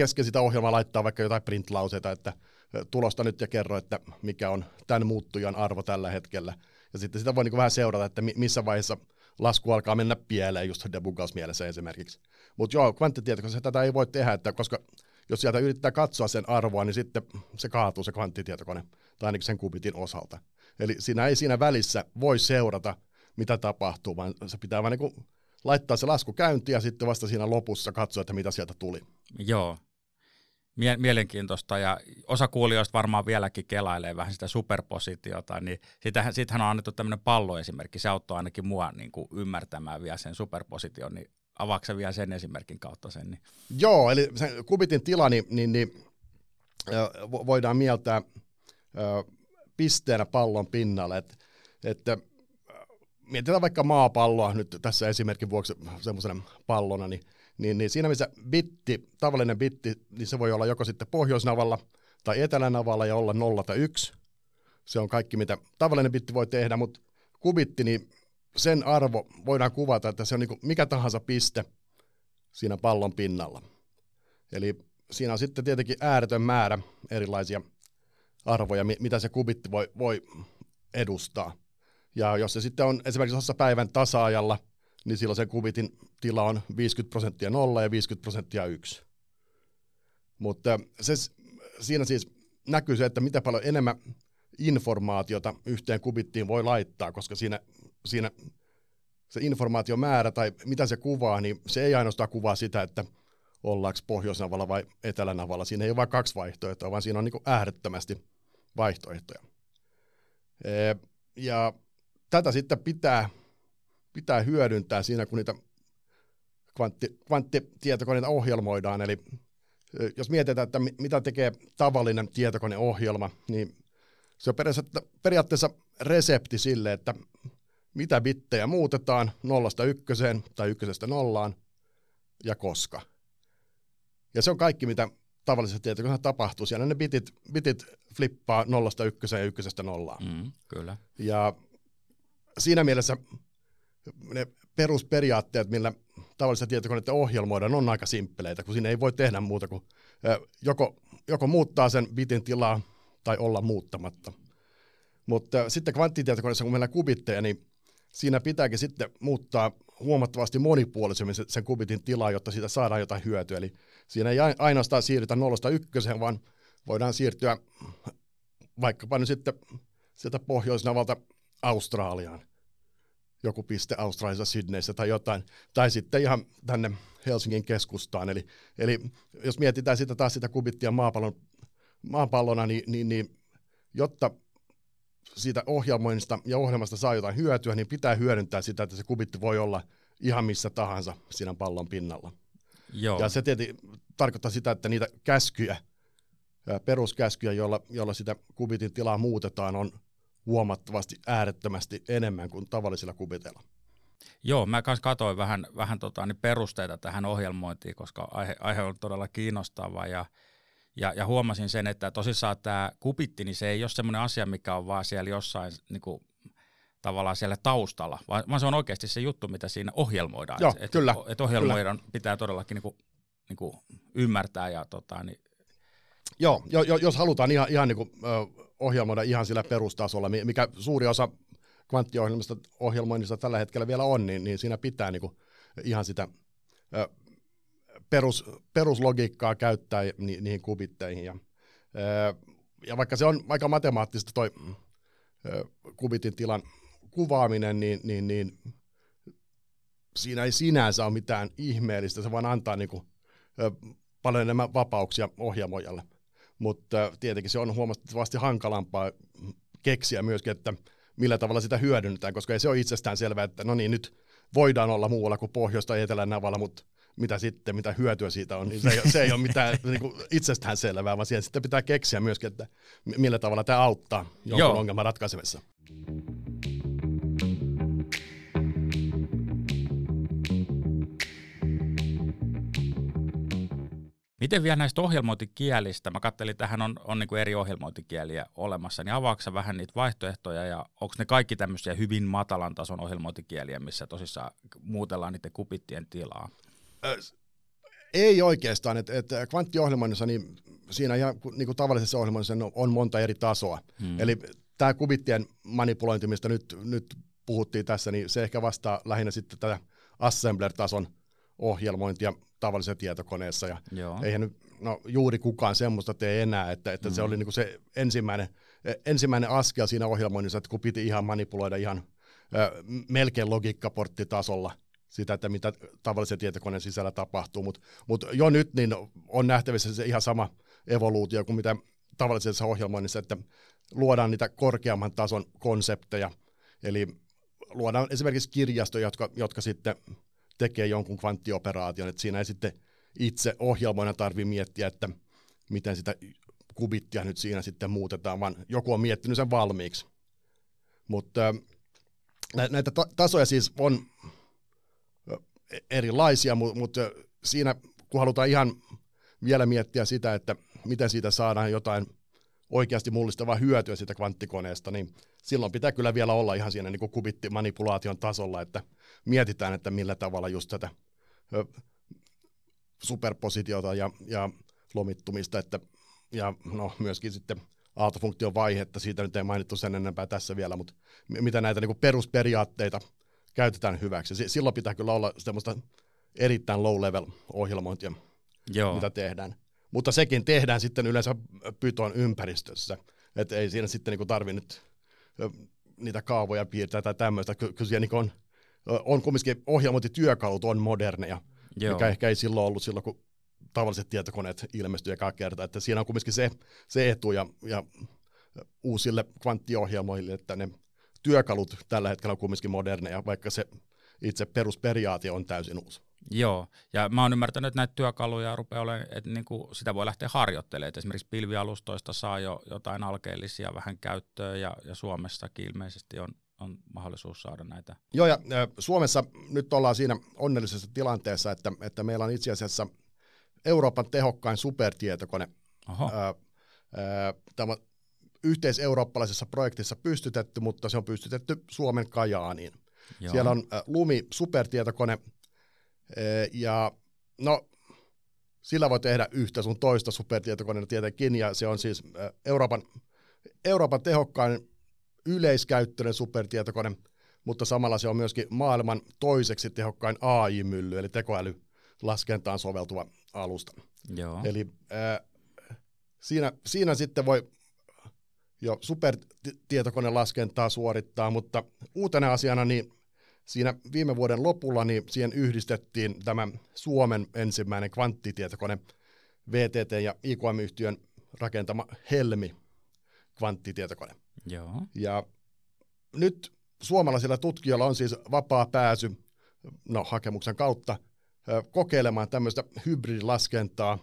[SPEAKER 1] kesken sitä ohjelmaa laittaa vaikka jotain printlauseita, että tulosta nyt ja kerro, että mikä on tämän muuttujan arvo tällä hetkellä. Ja sitten sitä voi niin vähän seurata, että missä vaiheessa lasku alkaa mennä pieleen just debuggausmielessä esimerkiksi. Mutta joo, kvanttitietokoneessa tätä ei voi tehdä, että koska jos sieltä yrittää katsoa sen arvoa, niin sitten se kaatuu se kvanttitietokone, tai ainakin sen kubitin osalta. Eli siinä ei siinä välissä voi seurata, mitä tapahtuu, vaan se pitää vain niin laittaa se lasku käyntiin ja sitten vasta siinä lopussa katsoa, että mitä sieltä tuli.
[SPEAKER 2] Joo, Mie- mielenkiintoista ja osa kuulijoista varmaan vieläkin kelailee vähän sitä superpositiota, niin sitähän, sitähän on annettu tämmöinen palloesimerkki, se auttaa ainakin mua niin kuin ymmärtämään vielä sen superposition, niin avaako vielä sen esimerkin kautta sen? Niin.
[SPEAKER 1] Joo, eli sen kubitin tila, niin, niin, niin voidaan mieltää pisteenä pallon pinnalle, että, että mietitään vaikka maapalloa nyt tässä esimerkin vuoksi semmoisena pallona, niin niin, niin siinä missä bitti, tavallinen bitti, niin se voi olla joko sitten pohjoisnavalla tai etelänavalla ja olla 0 tai 1. Se on kaikki, mitä tavallinen bitti voi tehdä, mutta kubitti, niin sen arvo voidaan kuvata, että se on niin mikä tahansa piste siinä pallon pinnalla. Eli siinä on sitten tietenkin ääretön määrä erilaisia arvoja, mitä se kubitti voi, voi edustaa. Ja jos se sitten on esimerkiksi tuossa päivän tasaajalla – niin silloin sen kubitin tila on 50 prosenttia nolla ja 50 prosenttia yksi. Mutta se, siinä siis näkyy se, että mitä paljon enemmän informaatiota yhteen kubittiin voi laittaa, koska siinä, siinä se informaatiomäärä tai mitä se kuvaa, niin se ei ainoastaan kuvaa sitä, että ollaanko pohjoisnavalla vai etelänavalla. Siinä ei ole vain kaksi vaihtoehtoa, vaan siinä on niin äärettömästi vaihtoehtoja. Ja tätä sitten pitää pitää hyödyntää siinä, kun niitä kvantti, kvanttitietokoneita ohjelmoidaan. Eli jos mietitään, että mitä tekee tavallinen tietokoneohjelma, niin se on periaatteessa resepti sille, että mitä bittejä muutetaan nollasta ykköseen tai ykkösestä nollaan ja koska. Ja se on kaikki, mitä tavallisessa tietokoneessa tapahtuu. Siellä ne bitit, bitit flippaa nollasta ykköseen ja ykkösestä nollaan.
[SPEAKER 2] Mm, kyllä.
[SPEAKER 1] Ja siinä mielessä ne perusperiaatteet, millä tavallista tietokoneita ohjelmoidaan, on aika simppeleitä, kun siinä ei voi tehdä muuta kuin joko, joko muuttaa sen bitin tilaa tai olla muuttamatta. Mutta sitten kvanttitietokoneessa, kun meillä on kubitteja, niin siinä pitääkin sitten muuttaa huomattavasti monipuolisemmin sen kubitin tilaa, jotta siitä saadaan jotain hyötyä. Eli siinä ei ainoastaan siirrytä nollasta ykköseen, vaan voidaan siirtyä vaikkapa nyt sitten sieltä pohjoisnavalta Australiaan joku piste Australiassa, Sydneyssä tai jotain, tai sitten ihan tänne Helsingin keskustaan. Eli, eli jos mietitään sitä taas sitä kubittia maapallon, maapallona, niin, niin, niin jotta siitä ohjelmoinnista ja ohjelmasta saa jotain hyötyä, niin pitää hyödyntää sitä, että se kubitti voi olla ihan missä tahansa siinä pallon pinnalla.
[SPEAKER 2] Joo.
[SPEAKER 1] Ja se tietysti tarkoittaa sitä, että niitä käskyjä, peruskäskyjä, joilla, joilla sitä kubitin tilaa muutetaan, on huomattavasti äärettömästi enemmän kuin tavallisilla kubiteilla.
[SPEAKER 2] Joo, mä kanssa katsoin vähän, vähän tota, niin perusteita tähän ohjelmointiin, koska aihe, aihe on todella kiinnostava ja, ja, ja huomasin sen, että tosissaan tämä kubitti, niin se ei ole semmoinen asia, mikä on vaan siellä jossain niin kuin, tavallaan siellä taustalla, vaan, vaan se on oikeasti se juttu, mitä siinä ohjelmoidaan.
[SPEAKER 1] Joo, et, kyllä.
[SPEAKER 2] Et, et ohjelmoidaan kyllä. pitää todellakin niin kuin, niin kuin ymmärtää ja tota, niin,
[SPEAKER 1] Joo, jo, jo, jos halutaan ihan, ihan niin kuin, ö, ohjelmoida ihan sillä perustasolla, mikä suuri osa kvanttiohjelmista ohjelmoinnista tällä hetkellä vielä on, niin, niin siinä pitää niin kuin ihan sitä perus, peruslogiikkaa käyttää ni, niihin kubitteihin. Ja, ja vaikka se on aika matemaattista toi kubitin tilan kuvaaminen, niin, niin, niin siinä ei sinänsä ole mitään ihmeellistä, se vaan antaa niin kuin, paljon enemmän vapauksia ohjelmoijalle mutta tietenkin se on huomattavasti hankalampaa keksiä myöskin, että millä tavalla sitä hyödynnetään, koska ei se ole itsestään selvää, että no niin, nyt voidaan olla muualla kuin pohjoista ja etelän navalla, mutta mitä sitten, mitä hyötyä siitä on, niin se ei, se ei ole mitään niin kuin itsestään selvää, vaan siihen sitten pitää keksiä myöskin, että millä tavalla tämä auttaa jonkun Joo. ongelman ratkaisemassa.
[SPEAKER 2] Miten vielä näistä ohjelmointikielistä? Mä katselin, että tähän on, on niin eri ohjelmointikieliä olemassa, niin avaako vähän niitä vaihtoehtoja ja onko ne kaikki tämmöisiä hyvin matalan tason ohjelmointikieliä, missä tosissaan muutellaan niiden kubittien tilaa?
[SPEAKER 1] Ei oikeastaan, että et kvanttiohjelmoinnissa, niin siinä ihan niin kuin tavallisessa ohjelmoinnissa on monta eri tasoa. Hmm. Eli tämä kubittien manipulointi, mistä nyt, nyt puhuttiin tässä, niin se ehkä vastaa lähinnä sitten tätä assembler-tason ohjelmointia tavallisessa tietokoneessa. Ja Joo. eihän nyt no, juuri kukaan semmoista tee enää, että, että mm. se oli niin kuin se ensimmäinen, ensimmäinen askel siinä ohjelmoinnissa, että kun piti ihan manipuloida ihan ö, melkein logiikkaporttitasolla sitä, että mitä tavallisen tietokoneen sisällä tapahtuu, mutta mut jo nyt niin on nähtävissä se ihan sama evoluutio kuin mitä tavallisessa ohjelmoinnissa, että luodaan niitä korkeamman tason konsepteja, eli luodaan esimerkiksi kirjastoja, jotka, jotka sitten tekee jonkun kvanttioperaation, että siinä ei sitten itse ohjelmoina tarvitse miettiä, että miten sitä kubittia nyt siinä sitten muutetaan, vaan joku on miettinyt sen valmiiksi. Mutta näitä tasoja siis on erilaisia, mutta siinä kun halutaan ihan vielä miettiä sitä, että miten siitä saadaan jotain oikeasti mullistavaa hyötyä siitä kvanttikoneesta, niin silloin pitää kyllä vielä olla ihan siinä niin kuin kubittimanipulaation tasolla, että mietitään, että millä tavalla just tätä superpositiota ja, ja lomittumista, että, ja no, myöskin sitten aaltofunktion vaihetta, siitä nyt ei mainittu sen enempää tässä vielä, mutta mitä näitä niin perusperiaatteita käytetään hyväksi. Silloin pitää kyllä olla semmoista erittäin low-level ohjelmointia, Joo. mitä tehdään. Mutta sekin tehdään sitten yleensä Python ympäristössä, että ei siinä sitten niin tarvi nyt niitä kaavoja piirtää tai tämmöistä. Ky- kyllä siellä niin on, on kumminkin ohjelmointityökalut on moderneja, Joo. mikä ehkä ei silloin ollut silloin, kun tavalliset tietokoneet ilmestyivät ekaa kertaa. Että siinä on kumminkin se, se etu ja, ja uusille kvanttiohjelmoille, että ne työkalut tällä hetkellä on kumminkin moderneja, vaikka se itse perusperiaate on täysin uusi.
[SPEAKER 2] Joo, ja mä oon ymmärtänyt, että näitä työkaluja rupeaa olemaan, että niin kuin sitä voi lähteä harjoittelemaan. Että esimerkiksi pilvialustoista saa jo jotain alkeellisia vähän käyttöä, ja, ja Suomessakin ilmeisesti on, on mahdollisuus saada näitä.
[SPEAKER 1] Joo, ja Suomessa nyt ollaan siinä onnellisessa tilanteessa, että, että meillä on itse asiassa Euroopan tehokkain supertietokone. Oho. Tämä yhteiseurooppalaisessa projektissa pystytetty, mutta se on pystytetty Suomen Kajaaniin. Joo. Siellä on äh, Lumi supertietokone, ja no, sillä voi tehdä yhtä sun toista supertietokoneena tietenkin, ja se on siis Euroopan, Euroopan tehokkain yleiskäyttöinen supertietokone, mutta samalla se on myöskin maailman toiseksi tehokkain AI-mylly, eli tekoälylaskentaan soveltuva alusta. Joo. Eli äh, siinä, siinä sitten voi jo supertietokonelaskentaa suorittaa, mutta uutena asiana niin siinä viime vuoden lopulla niin siihen yhdistettiin tämä Suomen ensimmäinen kvanttitietokone VTT ja IQM-yhtiön rakentama Helmi kvanttitietokone. Joo. Ja nyt suomalaisilla tutkijoilla on siis vapaa pääsy no, hakemuksen kautta kokeilemaan tämmöistä hybridilaskentaa,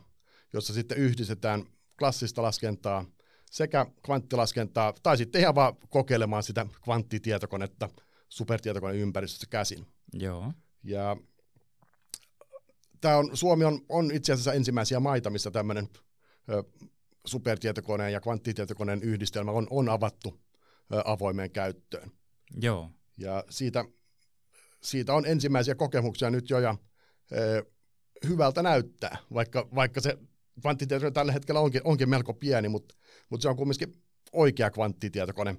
[SPEAKER 1] jossa sitten yhdistetään klassista laskentaa sekä kvanttilaskentaa, tai sitten ihan vaan kokeilemaan sitä kvanttitietokonetta – supertietokoneympäristössä käsin. Joo. Ja tää on, Suomi on, on itse asiassa ensimmäisiä maita, missä tämmöinen supertietokoneen ja kvanttitietokoneen yhdistelmä on, on avattu ö, avoimeen käyttöön. Joo. Ja siitä, siitä on ensimmäisiä kokemuksia nyt jo, ja ö, hyvältä näyttää, vaikka, vaikka se kvanttitietokone tällä hetkellä onkin, onkin melko pieni, mutta, mutta se on kumminkin oikea kvanttitietokone,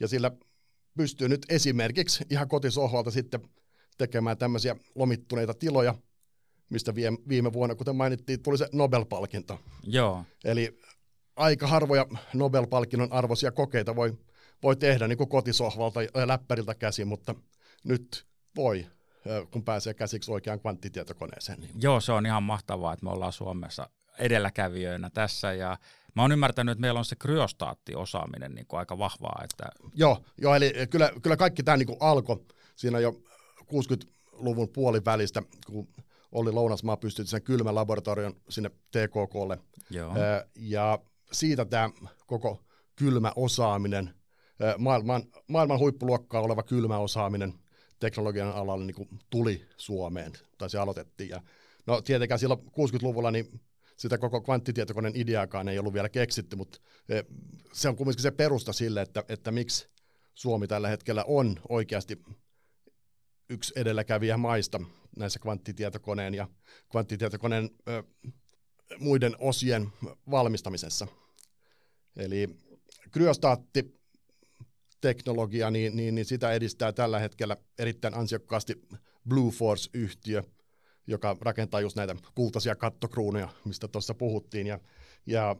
[SPEAKER 1] ja sillä pystyy nyt esimerkiksi ihan kotisohvalta sitten tekemään tämmöisiä lomittuneita tiloja, mistä viime vuonna, kuten mainittiin, tuli se Nobel-palkinto. Joo. Eli aika harvoja Nobel-palkinnon arvoisia kokeita voi, voi tehdä niin kuin kotisohvalta ja läppäriltä käsin, mutta nyt voi, kun pääsee käsiksi oikeaan kvanttitietokoneeseen. Niin.
[SPEAKER 2] Joo, se on ihan mahtavaa, että me ollaan Suomessa edelläkävijöinä tässä ja Mä oon ymmärtänyt, että meillä on se kryostaattiosaaminen niin kuin aika vahvaa. Että...
[SPEAKER 1] Joo, joo, eli kyllä, kyllä kaikki tämä niin alkoi siinä jo 60-luvun puolivälistä, kun oli Lounasmaa pystytti sen kylmän laboratorion sinne TKKlle. Joo. Ja siitä tämä koko kylmä osaaminen, maailman, maailman huippuluokkaa oleva kylmä osaaminen teknologian alalla niin tuli Suomeen, tai se aloitettiin. Ja no tietenkään silloin 60-luvulla niin sitä koko kvanttitietokoneen ideaakaan ei ollut vielä keksitty, mutta se on kuitenkin se perusta sille, että, että miksi Suomi tällä hetkellä on oikeasti yksi edelläkävijä maista näissä kvanttitietokoneen ja kvanttitietokoneen muiden osien valmistamisessa. Eli kryostaatti teknologia, niin, niin, niin sitä edistää tällä hetkellä erittäin ansiokkaasti Blue Force-yhtiö, joka rakentaa just näitä kultaisia kattokruunuja, mistä tuossa puhuttiin. Ja, ja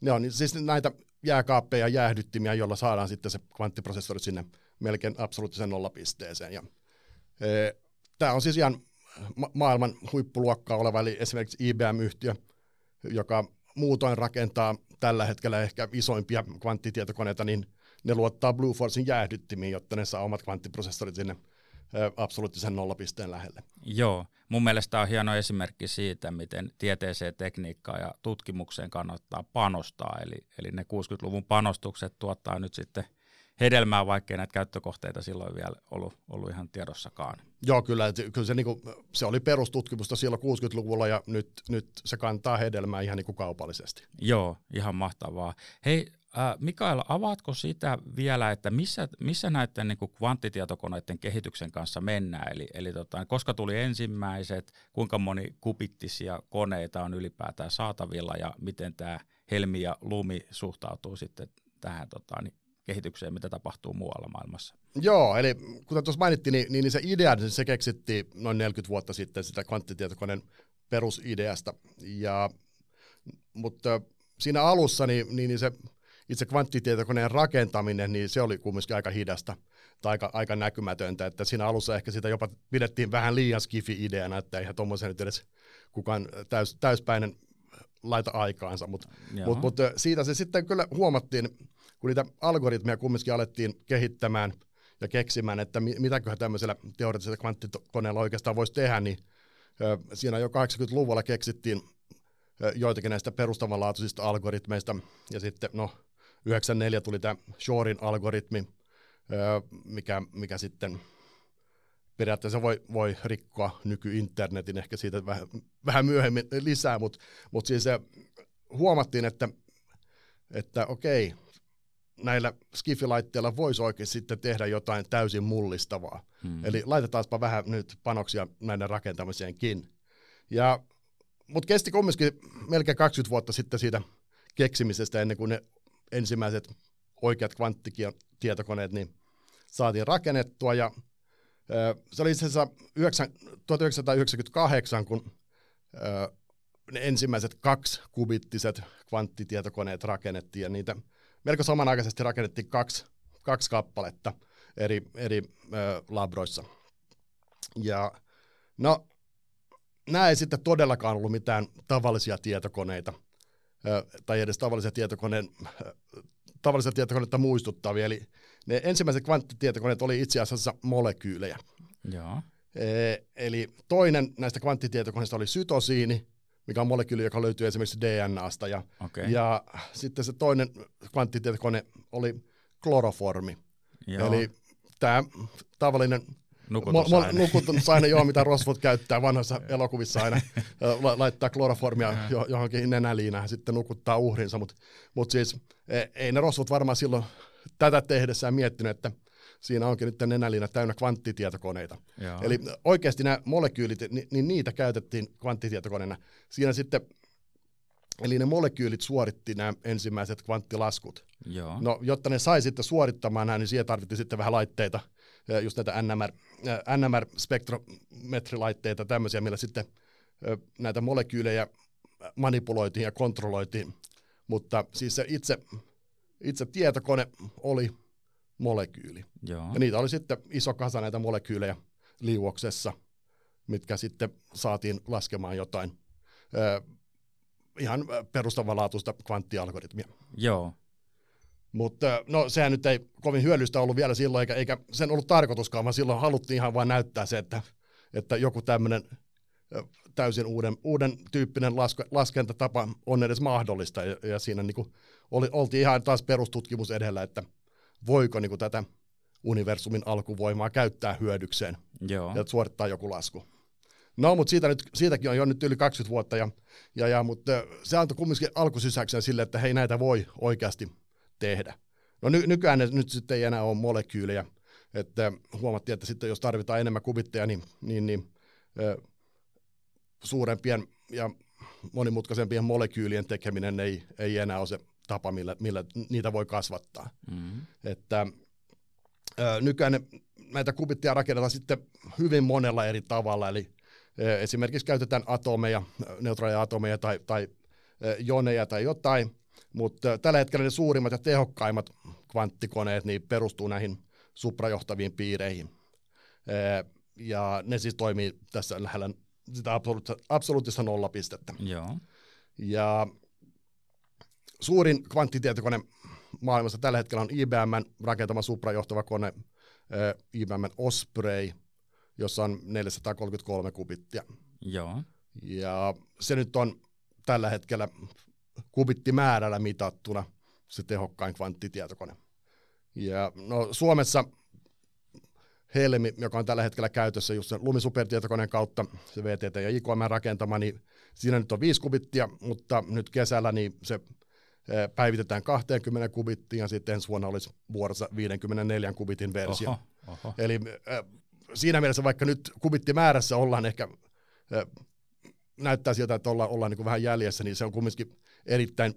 [SPEAKER 1] ne on siis näitä jääkaappeja ja jäähdyttimiä, joilla saadaan sitten se kvanttiprosessori sinne melkein absoluuttisen nollapisteeseen. Ja, e, Tämä on siis ihan ma- maailman huippuluokkaa oleva, eli esimerkiksi IBM-yhtiö, joka muutoin rakentaa tällä hetkellä ehkä isoimpia kvanttitietokoneita, niin ne luottaa Blue Forcein jäähdyttimiin, jotta ne saa omat kvanttiprosessorit sinne absoluuttisen nollapisteen lähelle.
[SPEAKER 2] Joo, mun mielestä on hieno esimerkki siitä, miten tieteeseen, tekniikkaan ja tutkimukseen kannattaa panostaa. Eli, eli ne 60-luvun panostukset tuottaa nyt sitten hedelmää, vaikkei näitä käyttökohteita silloin vielä ollut, ollut ihan tiedossakaan.
[SPEAKER 1] Joo, kyllä, kyllä se, niin kuin, se oli perustutkimusta silloin 60-luvulla ja nyt, nyt se kantaa hedelmää ihan niin kuin kaupallisesti.
[SPEAKER 2] Joo, ihan mahtavaa. Hei, Äh, Mikael, avaatko sitä vielä, että missä, missä näiden niin kuin kvanttitietokoneiden kehityksen kanssa mennään? Eli, eli tota, koska tuli ensimmäiset, kuinka moni kubittisia koneita on ylipäätään saatavilla ja miten tämä Helmi ja Lumi suhtautuu sitten tähän tota, niin kehitykseen, mitä tapahtuu muualla maailmassa?
[SPEAKER 1] Joo, eli kuten tuossa mainittiin, niin, niin se idea niin se keksittiin noin 40 vuotta sitten sitä kvanttitietokoneen perusideasta. Ja, mutta siinä alussa niin, niin se itse kvanttitietokoneen rakentaminen, niin se oli kumminkin aika hidasta tai aika, aika näkymätöntä, että siinä alussa ehkä sitä jopa pidettiin vähän liian skifi-ideana, että eihän tuommoisen nyt edes kukaan täys, täyspäinen laita aikaansa, mutta mut, mut, siitä se sitten kyllä huomattiin, kun niitä algoritmeja kumminkin alettiin kehittämään ja keksimään, että mitäköhän tämmöisellä teoreettisella kvanttikoneella oikeastaan voisi tehdä, niin siinä jo 80-luvulla keksittiin joitakin näistä perustavanlaatuisista algoritmeista, ja sitten no 94 tuli tämä Shorin algoritmi, mikä, mikä sitten periaatteessa voi, voi rikkoa nykyinternetin, ehkä siitä vähän, vähän myöhemmin lisää, mutta mut siis huomattiin, että, että okei, näillä skifilaitteilla voisi oikein sitten tehdä jotain täysin mullistavaa. Hmm. Eli laitetaanpa vähän nyt panoksia näiden rakentamiseenkin. Ja, mutta kesti kumminkin melkein 20 vuotta sitten siitä keksimisestä ennen kuin ne ensimmäiset oikeat kvanttitietokoneet niin saatiin rakennettua ja se oli itse asiassa 1998, kun ne ensimmäiset kaksi kubittiset kvanttitietokoneet rakennettiin ja niitä melko samanaikaisesti rakennettiin kaksi, kaksi kappaletta eri, eri labroissa. Ja no, nämä ei sitten todellakaan ollut mitään tavallisia tietokoneita – tai edes tavallisia tietokoneen, tavallisia tietokoneita muistuttavia. Eli ne ensimmäiset kvanttitietokoneet oli itse asiassa molekyylejä.
[SPEAKER 2] Joo.
[SPEAKER 1] E, eli toinen näistä kvanttitietokoneista oli sytosiini, mikä on molekyyli, joka löytyy esimerkiksi DNAsta. Ja, okay. ja sitten se toinen kvanttitietokone oli kloroformi. Joo. Eli tämä tavallinen
[SPEAKER 2] Nukutusaine.
[SPEAKER 1] Nukutusaine, joo, mitä Rosfot käyttää vanhassa elokuvissa aina. laittaa kloroformia johonkin nenäliinään sitten nukuttaa uhrinsa. Mutta mut siis e, ei ne Rosfot varmaan silloin tätä tehdessään miettinyt, että siinä onkin nyt nenäliina täynnä kvanttitietokoneita. Joo. Eli oikeasti nämä molekyylit, niin niitä käytettiin kvanttitietokoneena. Siinä sitten Eli ne molekyylit suoritti nämä ensimmäiset kvanttilaskut.
[SPEAKER 2] Joo.
[SPEAKER 1] No, jotta ne sai sitten suorittamaan nämä, niin siihen tarvittiin sitten vähän laitteita, just näitä NMR, NMR-spektrometrilaitteita, tämmöisiä, millä sitten näitä molekyylejä manipuloitiin ja kontrolloitiin. Mutta siis se itse, itse tietokone oli molekyyli.
[SPEAKER 2] Joo.
[SPEAKER 1] Ja niitä oli sitten iso kasa näitä molekyylejä liuoksessa, mitkä sitten saatiin laskemaan jotain ihan perustavanlaatuista kvanttialgoritmia.
[SPEAKER 2] Joo.
[SPEAKER 1] Mutta no sehän nyt ei kovin hyödyllistä ollut vielä silloin, eikä, eikä sen ollut tarkoituskaan, vaan silloin haluttiin ihan vain näyttää se, että, että joku tämmöinen täysin uuden, uuden tyyppinen laske, laskentatapa on edes mahdollista. Ja, ja siinä niin kuin oli, oltiin ihan taas perustutkimus edellä, että voiko niin kuin tätä universumin alkuvoimaa käyttää hyödykseen
[SPEAKER 2] Joo.
[SPEAKER 1] ja suorittaa joku lasku. No, mutta siitä nyt, siitäkin on jo nyt yli 20 vuotta, ja, ja, ja, mutta se antoi kumminkin alkusysäyksen sille, että hei, näitä voi oikeasti tehdä. No ny, nykyään ne nyt sitten ei enää ole molekyylejä, että huomattiin, että sitten jos tarvitaan enemmän kubitteja, niin, niin, niin ö, suurempien ja monimutkaisempien molekyylien tekeminen ei, ei enää ole se tapa, millä, millä niitä voi kasvattaa. Mm-hmm. Että ö, nykyään ne, näitä kubitteja rakennetaan sitten hyvin monella eri tavalla, eli ö, esimerkiksi käytetään atomeja, neutraaleja atomeja tai, tai ö, joneja tai jotain, mutta tällä hetkellä ne suurimmat ja tehokkaimmat kvanttikoneet niin perustuu näihin suprajohtaviin piireihin. Ja ne siis toimii tässä lähellä sitä absoluuttista, absoluuttista nollapistettä.
[SPEAKER 2] Joo.
[SPEAKER 1] Ja suurin kvanttitietokone maailmassa tällä hetkellä on IBM rakentama suprajohtava kone, IBM Osprey, jossa on 433 kubittia.
[SPEAKER 2] Joo.
[SPEAKER 1] Ja se nyt on tällä hetkellä kubittimäärällä mitattuna se tehokkain kvanttitietokone. Ja no, Suomessa Helmi, joka on tällä hetkellä käytössä just sen lumisupertietokoneen kautta, se VTT ja IKM rakentama, niin siinä nyt on 5 kubittia, mutta nyt kesällä niin se päivitetään 20 kubittiin ja sitten ensi vuonna olisi vuorossa 54 kubitin versio. Oho, oho. Eli äh, siinä mielessä vaikka nyt kubittimäärässä ollaan ehkä, äh, näyttää siltä, että ollaan, ollaan niin kuin vähän jäljessä, niin se on kumminkin erittäin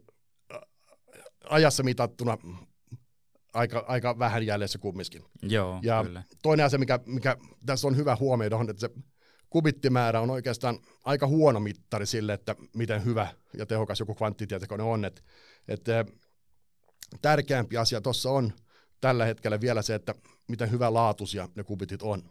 [SPEAKER 1] ajassa mitattuna aika, aika vähän jäljessä kumminkin.
[SPEAKER 2] Joo,
[SPEAKER 1] ja
[SPEAKER 2] kyllä.
[SPEAKER 1] toinen asia, mikä, mikä tässä on hyvä huomioida, on, että se kubittimäärä on oikeastaan aika huono mittari sille, että miten hyvä ja tehokas joku kvanttitietokone on. Et, et, tärkeämpi asia tuossa on tällä hetkellä vielä se, että miten hyvä laatuisia ne kubitit on.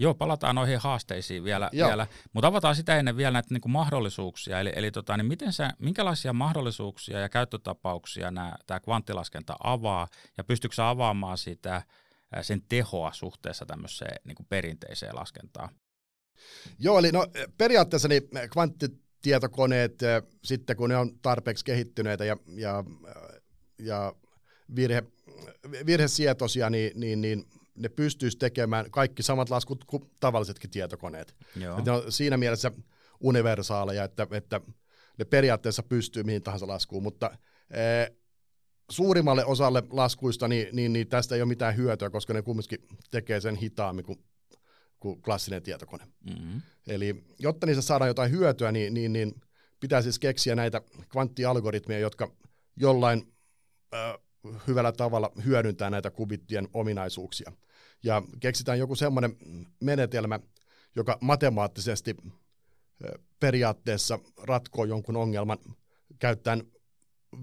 [SPEAKER 2] Joo, palataan noihin haasteisiin vielä, vielä. mutta avataan sitä ennen vielä näitä niin kuin mahdollisuuksia. Eli, eli tota, niin miten sä, minkälaisia mahdollisuuksia ja käyttötapauksia tämä kvanttilaskenta avaa, ja pystyykö avaamaan sitä, sen tehoa suhteessa tämmöiseen niin kuin perinteiseen laskentaan?
[SPEAKER 1] Joo, eli no, periaatteessa niin kvanttitietokoneet, sitten kun ne on tarpeeksi kehittyneitä ja, ja, ja virhe, virhesietoisia, niin, niin, niin ne pystyisi tekemään kaikki samat laskut kuin tavallisetkin tietokoneet. Joo. Ne on siinä mielessä universaaleja, että, että ne periaatteessa pystyy mihin tahansa laskuun, mutta suurimmalle osalle laskuista niin, niin, niin tästä ei ole mitään hyötyä, koska ne kumminkin tekee sen hitaammin kuin, kuin klassinen tietokone. Mm-hmm. Eli jotta niistä saadaan jotain hyötyä, niin, niin, niin pitää siis keksiä näitä kvanttialgoritmeja, jotka jollain ö, hyvällä tavalla hyödyntää näitä kubittien ominaisuuksia ja keksitään joku semmoinen menetelmä, joka matemaattisesti periaatteessa ratkoo jonkun ongelman käyttäen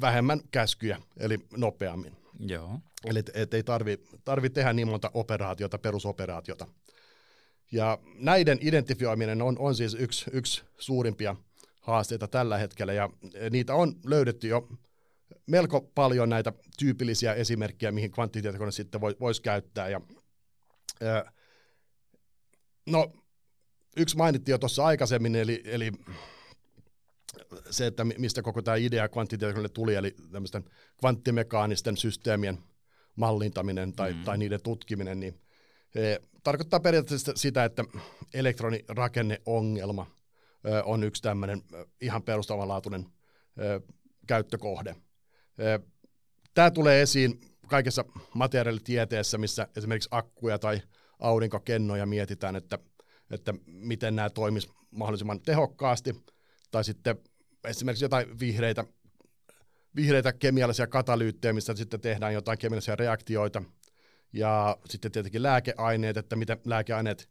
[SPEAKER 1] vähemmän käskyjä, eli nopeammin.
[SPEAKER 2] Joo.
[SPEAKER 1] Eli et, et ei tarvi, tarvi tehdä niin monta operaatiota, perusoperaatiota. Ja näiden identifioiminen on, on siis yksi, yksi suurimpia haasteita tällä hetkellä, ja niitä on löydetty jo melko paljon näitä tyypillisiä esimerkkejä, mihin kvanttitietokone sitten voisi käyttää, ja No, yksi mainittiin jo tuossa aikaisemmin, eli, eli se, että mistä koko tämä idea kvanttitietokoneelle tuli, eli tämmöisten kvanttimekaanisten systeemien mallintaminen tai, mm. tai niiden tutkiminen, niin e, tarkoittaa periaatteessa sitä, että elektronirakenneongelma e, on yksi tämmöinen ihan perustavanlaatuinen e, käyttökohde. E, tämä tulee esiin kaikessa materiaalitieteessä, missä esimerkiksi akkuja tai aurinkokennoja mietitään, että, että miten nämä toimis mahdollisimman tehokkaasti, tai sitten esimerkiksi jotain vihreitä, vihreitä kemiallisia katalyyttejä, missä sitten tehdään jotain kemiallisia reaktioita, ja sitten tietenkin lääkeaineet, että miten lääkeaineet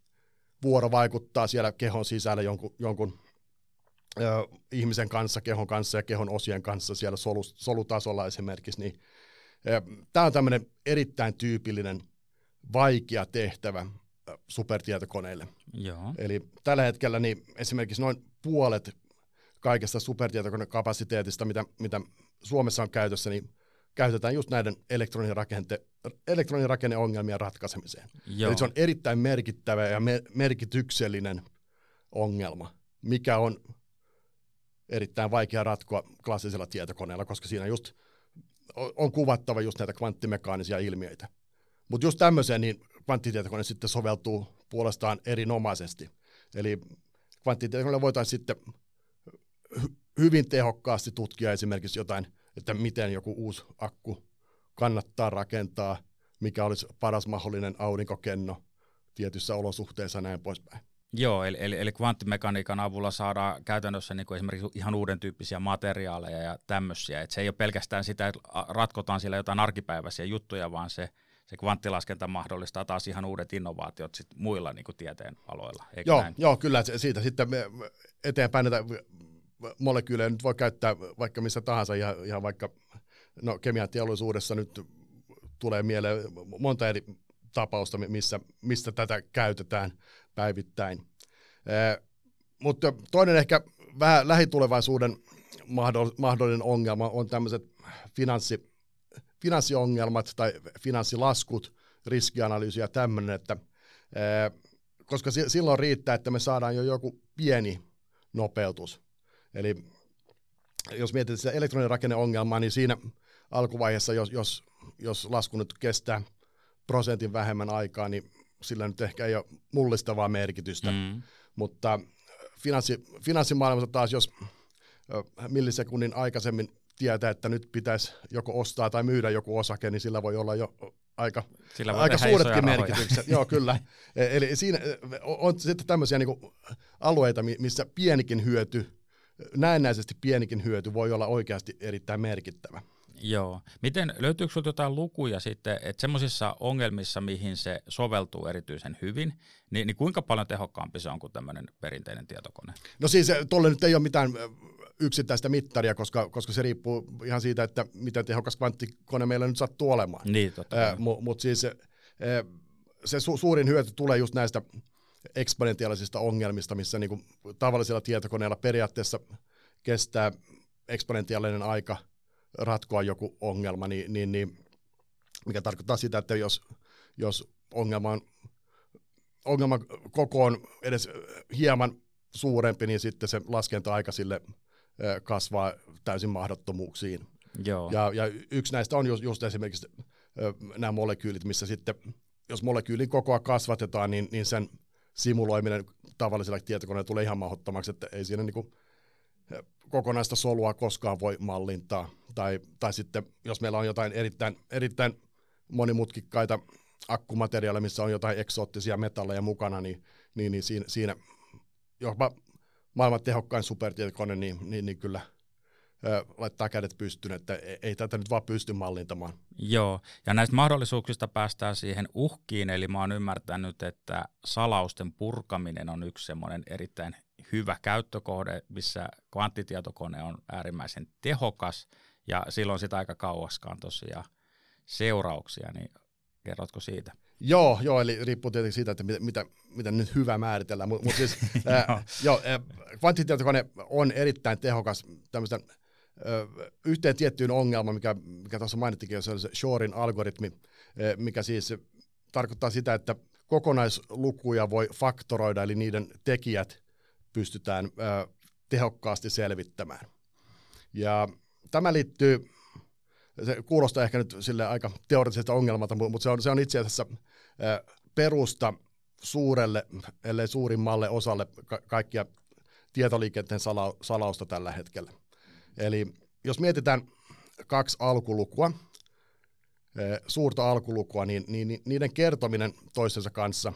[SPEAKER 1] vuoro vaikuttaa siellä kehon sisällä jonkun, jonkun ö, ihmisen kanssa, kehon kanssa ja kehon osien kanssa siellä solu, solutasolla esimerkiksi, niin Tämä on tämmöinen erittäin tyypillinen vaikea tehtävä supertietokoneille.
[SPEAKER 2] Joo.
[SPEAKER 1] Eli tällä hetkellä niin esimerkiksi noin puolet kaikesta supertietokonekapasiteetista, mitä, mitä Suomessa on käytössä, niin käytetään just näiden elektronirakenneongelmien ratkaisemiseen. Joo. Eli se on erittäin merkittävä ja mer- merkityksellinen ongelma, mikä on erittäin vaikea ratkoa klassisella tietokoneella, koska siinä just on kuvattava just näitä kvanttimekaanisia ilmiöitä. Mutta just tämmöiseen niin kvanttitietokone sitten soveltuu puolestaan erinomaisesti. Eli kvanttitietokoneella voitaisiin sitten hyvin tehokkaasti tutkia esimerkiksi jotain, että miten joku uusi akku kannattaa rakentaa, mikä olisi paras mahdollinen aurinkokenno tietyissä olosuhteissa ja näin poispäin.
[SPEAKER 2] Joo, eli, eli, eli kvanttimekaniikan avulla saadaan käytännössä niin kuin esimerkiksi ihan uuden tyyppisiä materiaaleja ja tämmöisiä. Et se ei ole pelkästään sitä, että ratkotaan sillä jotain arkipäiväisiä juttuja, vaan se, se kvanttilaskenta mahdollistaa taas ihan uudet innovaatiot sit muilla niin kuin tieteen aloilla.
[SPEAKER 1] Eikö joo, näin? joo, kyllä siitä sitten me eteenpäin näitä molekyylejä nyt voi käyttää vaikka missä tahansa, ihan, ihan vaikka no, kemianteollisuudessa nyt tulee mieleen monta eri tapausta, missä, mistä tätä käytetään päivittäin. mutta toinen ehkä vähän lähitulevaisuuden mahdollinen ongelma on tämmöiset finanssi, finanssiongelmat tai finanssilaskut, riskianalyysi ja tämmöinen, että koska silloin riittää, että me saadaan jo joku pieni nopeutus. Eli jos mietitään sitä elektroninen rakenneongelmaa, niin siinä alkuvaiheessa, jos, jos, jos lasku nyt kestää prosentin vähemmän aikaa, niin sillä nyt ehkä ei ole mullistavaa merkitystä. Mm. Mutta finanssi, finanssimaailmassa taas, jos millisekunnin aikaisemmin tietää, että nyt pitäisi joko ostaa tai myydä joku osake, niin sillä voi olla jo aika, sillä aika suuretkin merkitykset. Joo, kyllä. E, eli siinä on sitten tämmöisiä niin alueita, missä pienikin hyöty, näennäisesti pienikin hyöty voi olla oikeasti erittäin merkittävä.
[SPEAKER 2] Joo. Miten, löytyykö sinulla jotain lukuja sitten, että semmoisissa ongelmissa, mihin se soveltuu erityisen hyvin, niin, niin kuinka paljon tehokkaampi se on kuin tämmöinen perinteinen tietokone?
[SPEAKER 1] No siis tuolle nyt ei ole mitään yksittäistä mittaria, koska, koska se riippuu ihan siitä, että miten tehokas kvanttikone meillä nyt sattuu olemaan.
[SPEAKER 2] Niin, totta.
[SPEAKER 1] Äh, Mutta mut siis se su- suurin hyöty tulee just näistä eksponentiaalisista ongelmista, missä niinku tavallisilla tietokoneilla periaatteessa kestää eksponentiaalinen aika – ratkoa joku ongelma, niin, niin, niin, mikä tarkoittaa sitä, että jos, jos ongelma on, ongelman koko on edes hieman suurempi, niin sitten se laskenta-aika sille kasvaa täysin mahdottomuuksiin.
[SPEAKER 2] Joo.
[SPEAKER 1] Ja, ja yksi näistä on just, just esimerkiksi nämä molekyylit, missä sitten, jos molekyylin kokoa kasvatetaan, niin, niin sen simuloiminen tavallisella tietokoneella tulee ihan mahdottomaksi, että ei siinä niin kuin kokonaista solua koskaan voi mallintaa. Tai, tai sitten jos meillä on jotain erittäin, erittäin monimutkikkaita akkumateriaaleja, missä on jotain eksoottisia metalleja mukana, niin, niin, niin siinä, siinä jopa maailman tehokkain supertietokone, niin, niin, niin kyllä ö, laittaa kädet pystyyn, että ei, ei tätä nyt vaan pysty mallintamaan.
[SPEAKER 2] Joo, ja näistä mahdollisuuksista päästään siihen uhkiin, eli mä oon ymmärtänyt, että salausten purkaminen on yksi semmoinen erittäin hyvä käyttökohde, missä kvanttitietokone on äärimmäisen tehokas ja silloin sitä aika kauaskaan tosiaan seurauksia, niin kerrotko siitä?
[SPEAKER 1] Joo, joo, eli riippuu tietenkin siitä, että mitä, mitä, mitä nyt hyvä määritellä, mutta mut siis ää, joo, kvanttitietokone on erittäin tehokas tämmöistä yhteen tiettyyn ongelmaan, mikä, mikä tuossa mainittikin, se on se Shorin algoritmi, mikä siis tarkoittaa sitä, että kokonaislukuja voi faktoroida, eli niiden tekijät pystytään tehokkaasti selvittämään. Ja tämä liittyy, se kuulostaa ehkä nyt sille aika teoreettiselta ongelmalta, mutta se on, se on itse asiassa perusta suurelle, ellei suurimmalle osalle ka- kaikkia tietoliikenteen sala- salausta tällä hetkellä. Eli jos mietitään kaksi alkulukua, suurta alkulukua, niin, niin niiden kertominen toistensa kanssa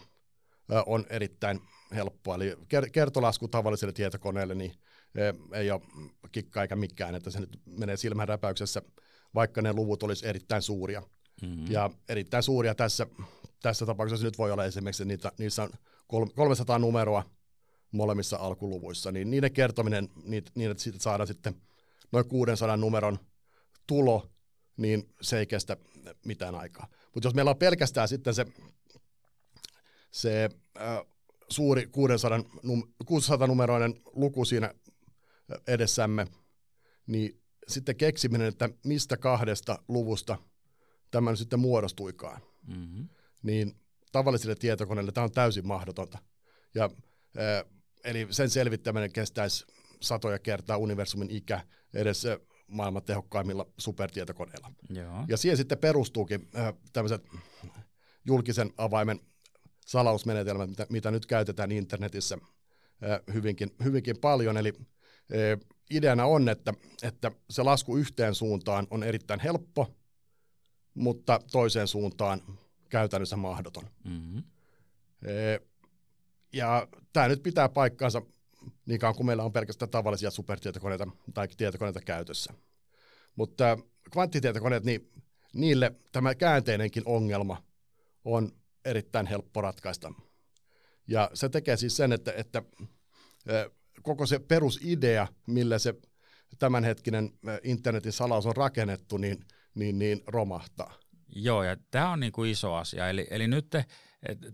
[SPEAKER 1] on erittäin helppoa. Eli kertolasku tavalliselle tietokoneelle niin e, ei ole kikka eikä mikään, että se nyt menee silmänräpäyksessä, vaikka ne luvut olisi erittäin suuria. Mm-hmm. Ja erittäin suuria tässä, tässä tapauksessa nyt voi olla esimerkiksi, niitä, niissä on 300 numeroa molemmissa alkuluvuissa, niin niiden kertominen, niin että siitä saadaan sitten noin 600 numeron tulo, niin se ei kestä mitään aikaa. Mutta jos meillä on pelkästään sitten se, se äh, suuri 600, num, 600 numeroinen luku siinä edessämme, niin sitten keksiminen, että mistä kahdesta luvusta tämä sitten muodostuikaan, mm-hmm. niin tavallisille tietokoneille tämä on täysin mahdotonta. Ja, äh, eli sen selvittäminen kestäisi satoja kertaa universumin ikä edes maailman tehokkaimmilla supertietokoneilla.
[SPEAKER 2] Joo.
[SPEAKER 1] Ja siihen sitten perustuukin äh, tämmöiset julkisen avaimen salausmenetelmät, mitä, mitä nyt käytetään internetissä äh, hyvinkin, hyvinkin paljon. Eli äh, ideana on, että, että se lasku yhteen suuntaan on erittäin helppo, mutta toiseen suuntaan käytännössä mahdoton.
[SPEAKER 2] Mm-hmm.
[SPEAKER 1] Ja tämä nyt pitää paikkaansa niin kauan kuin meillä on pelkästään tavallisia supertietokoneita tai tietokoneita käytössä. Mutta kvanttitietokoneet, niin niille tämä käänteinenkin ongelma on erittäin helppo ratkaista. Ja se tekee siis sen, että, että koko se perusidea, millä se tämänhetkinen internetin salaus on rakennettu, niin, niin, niin romahtaa.
[SPEAKER 2] Joo, ja tämä on niin kuin iso asia. Eli, eli nyt te,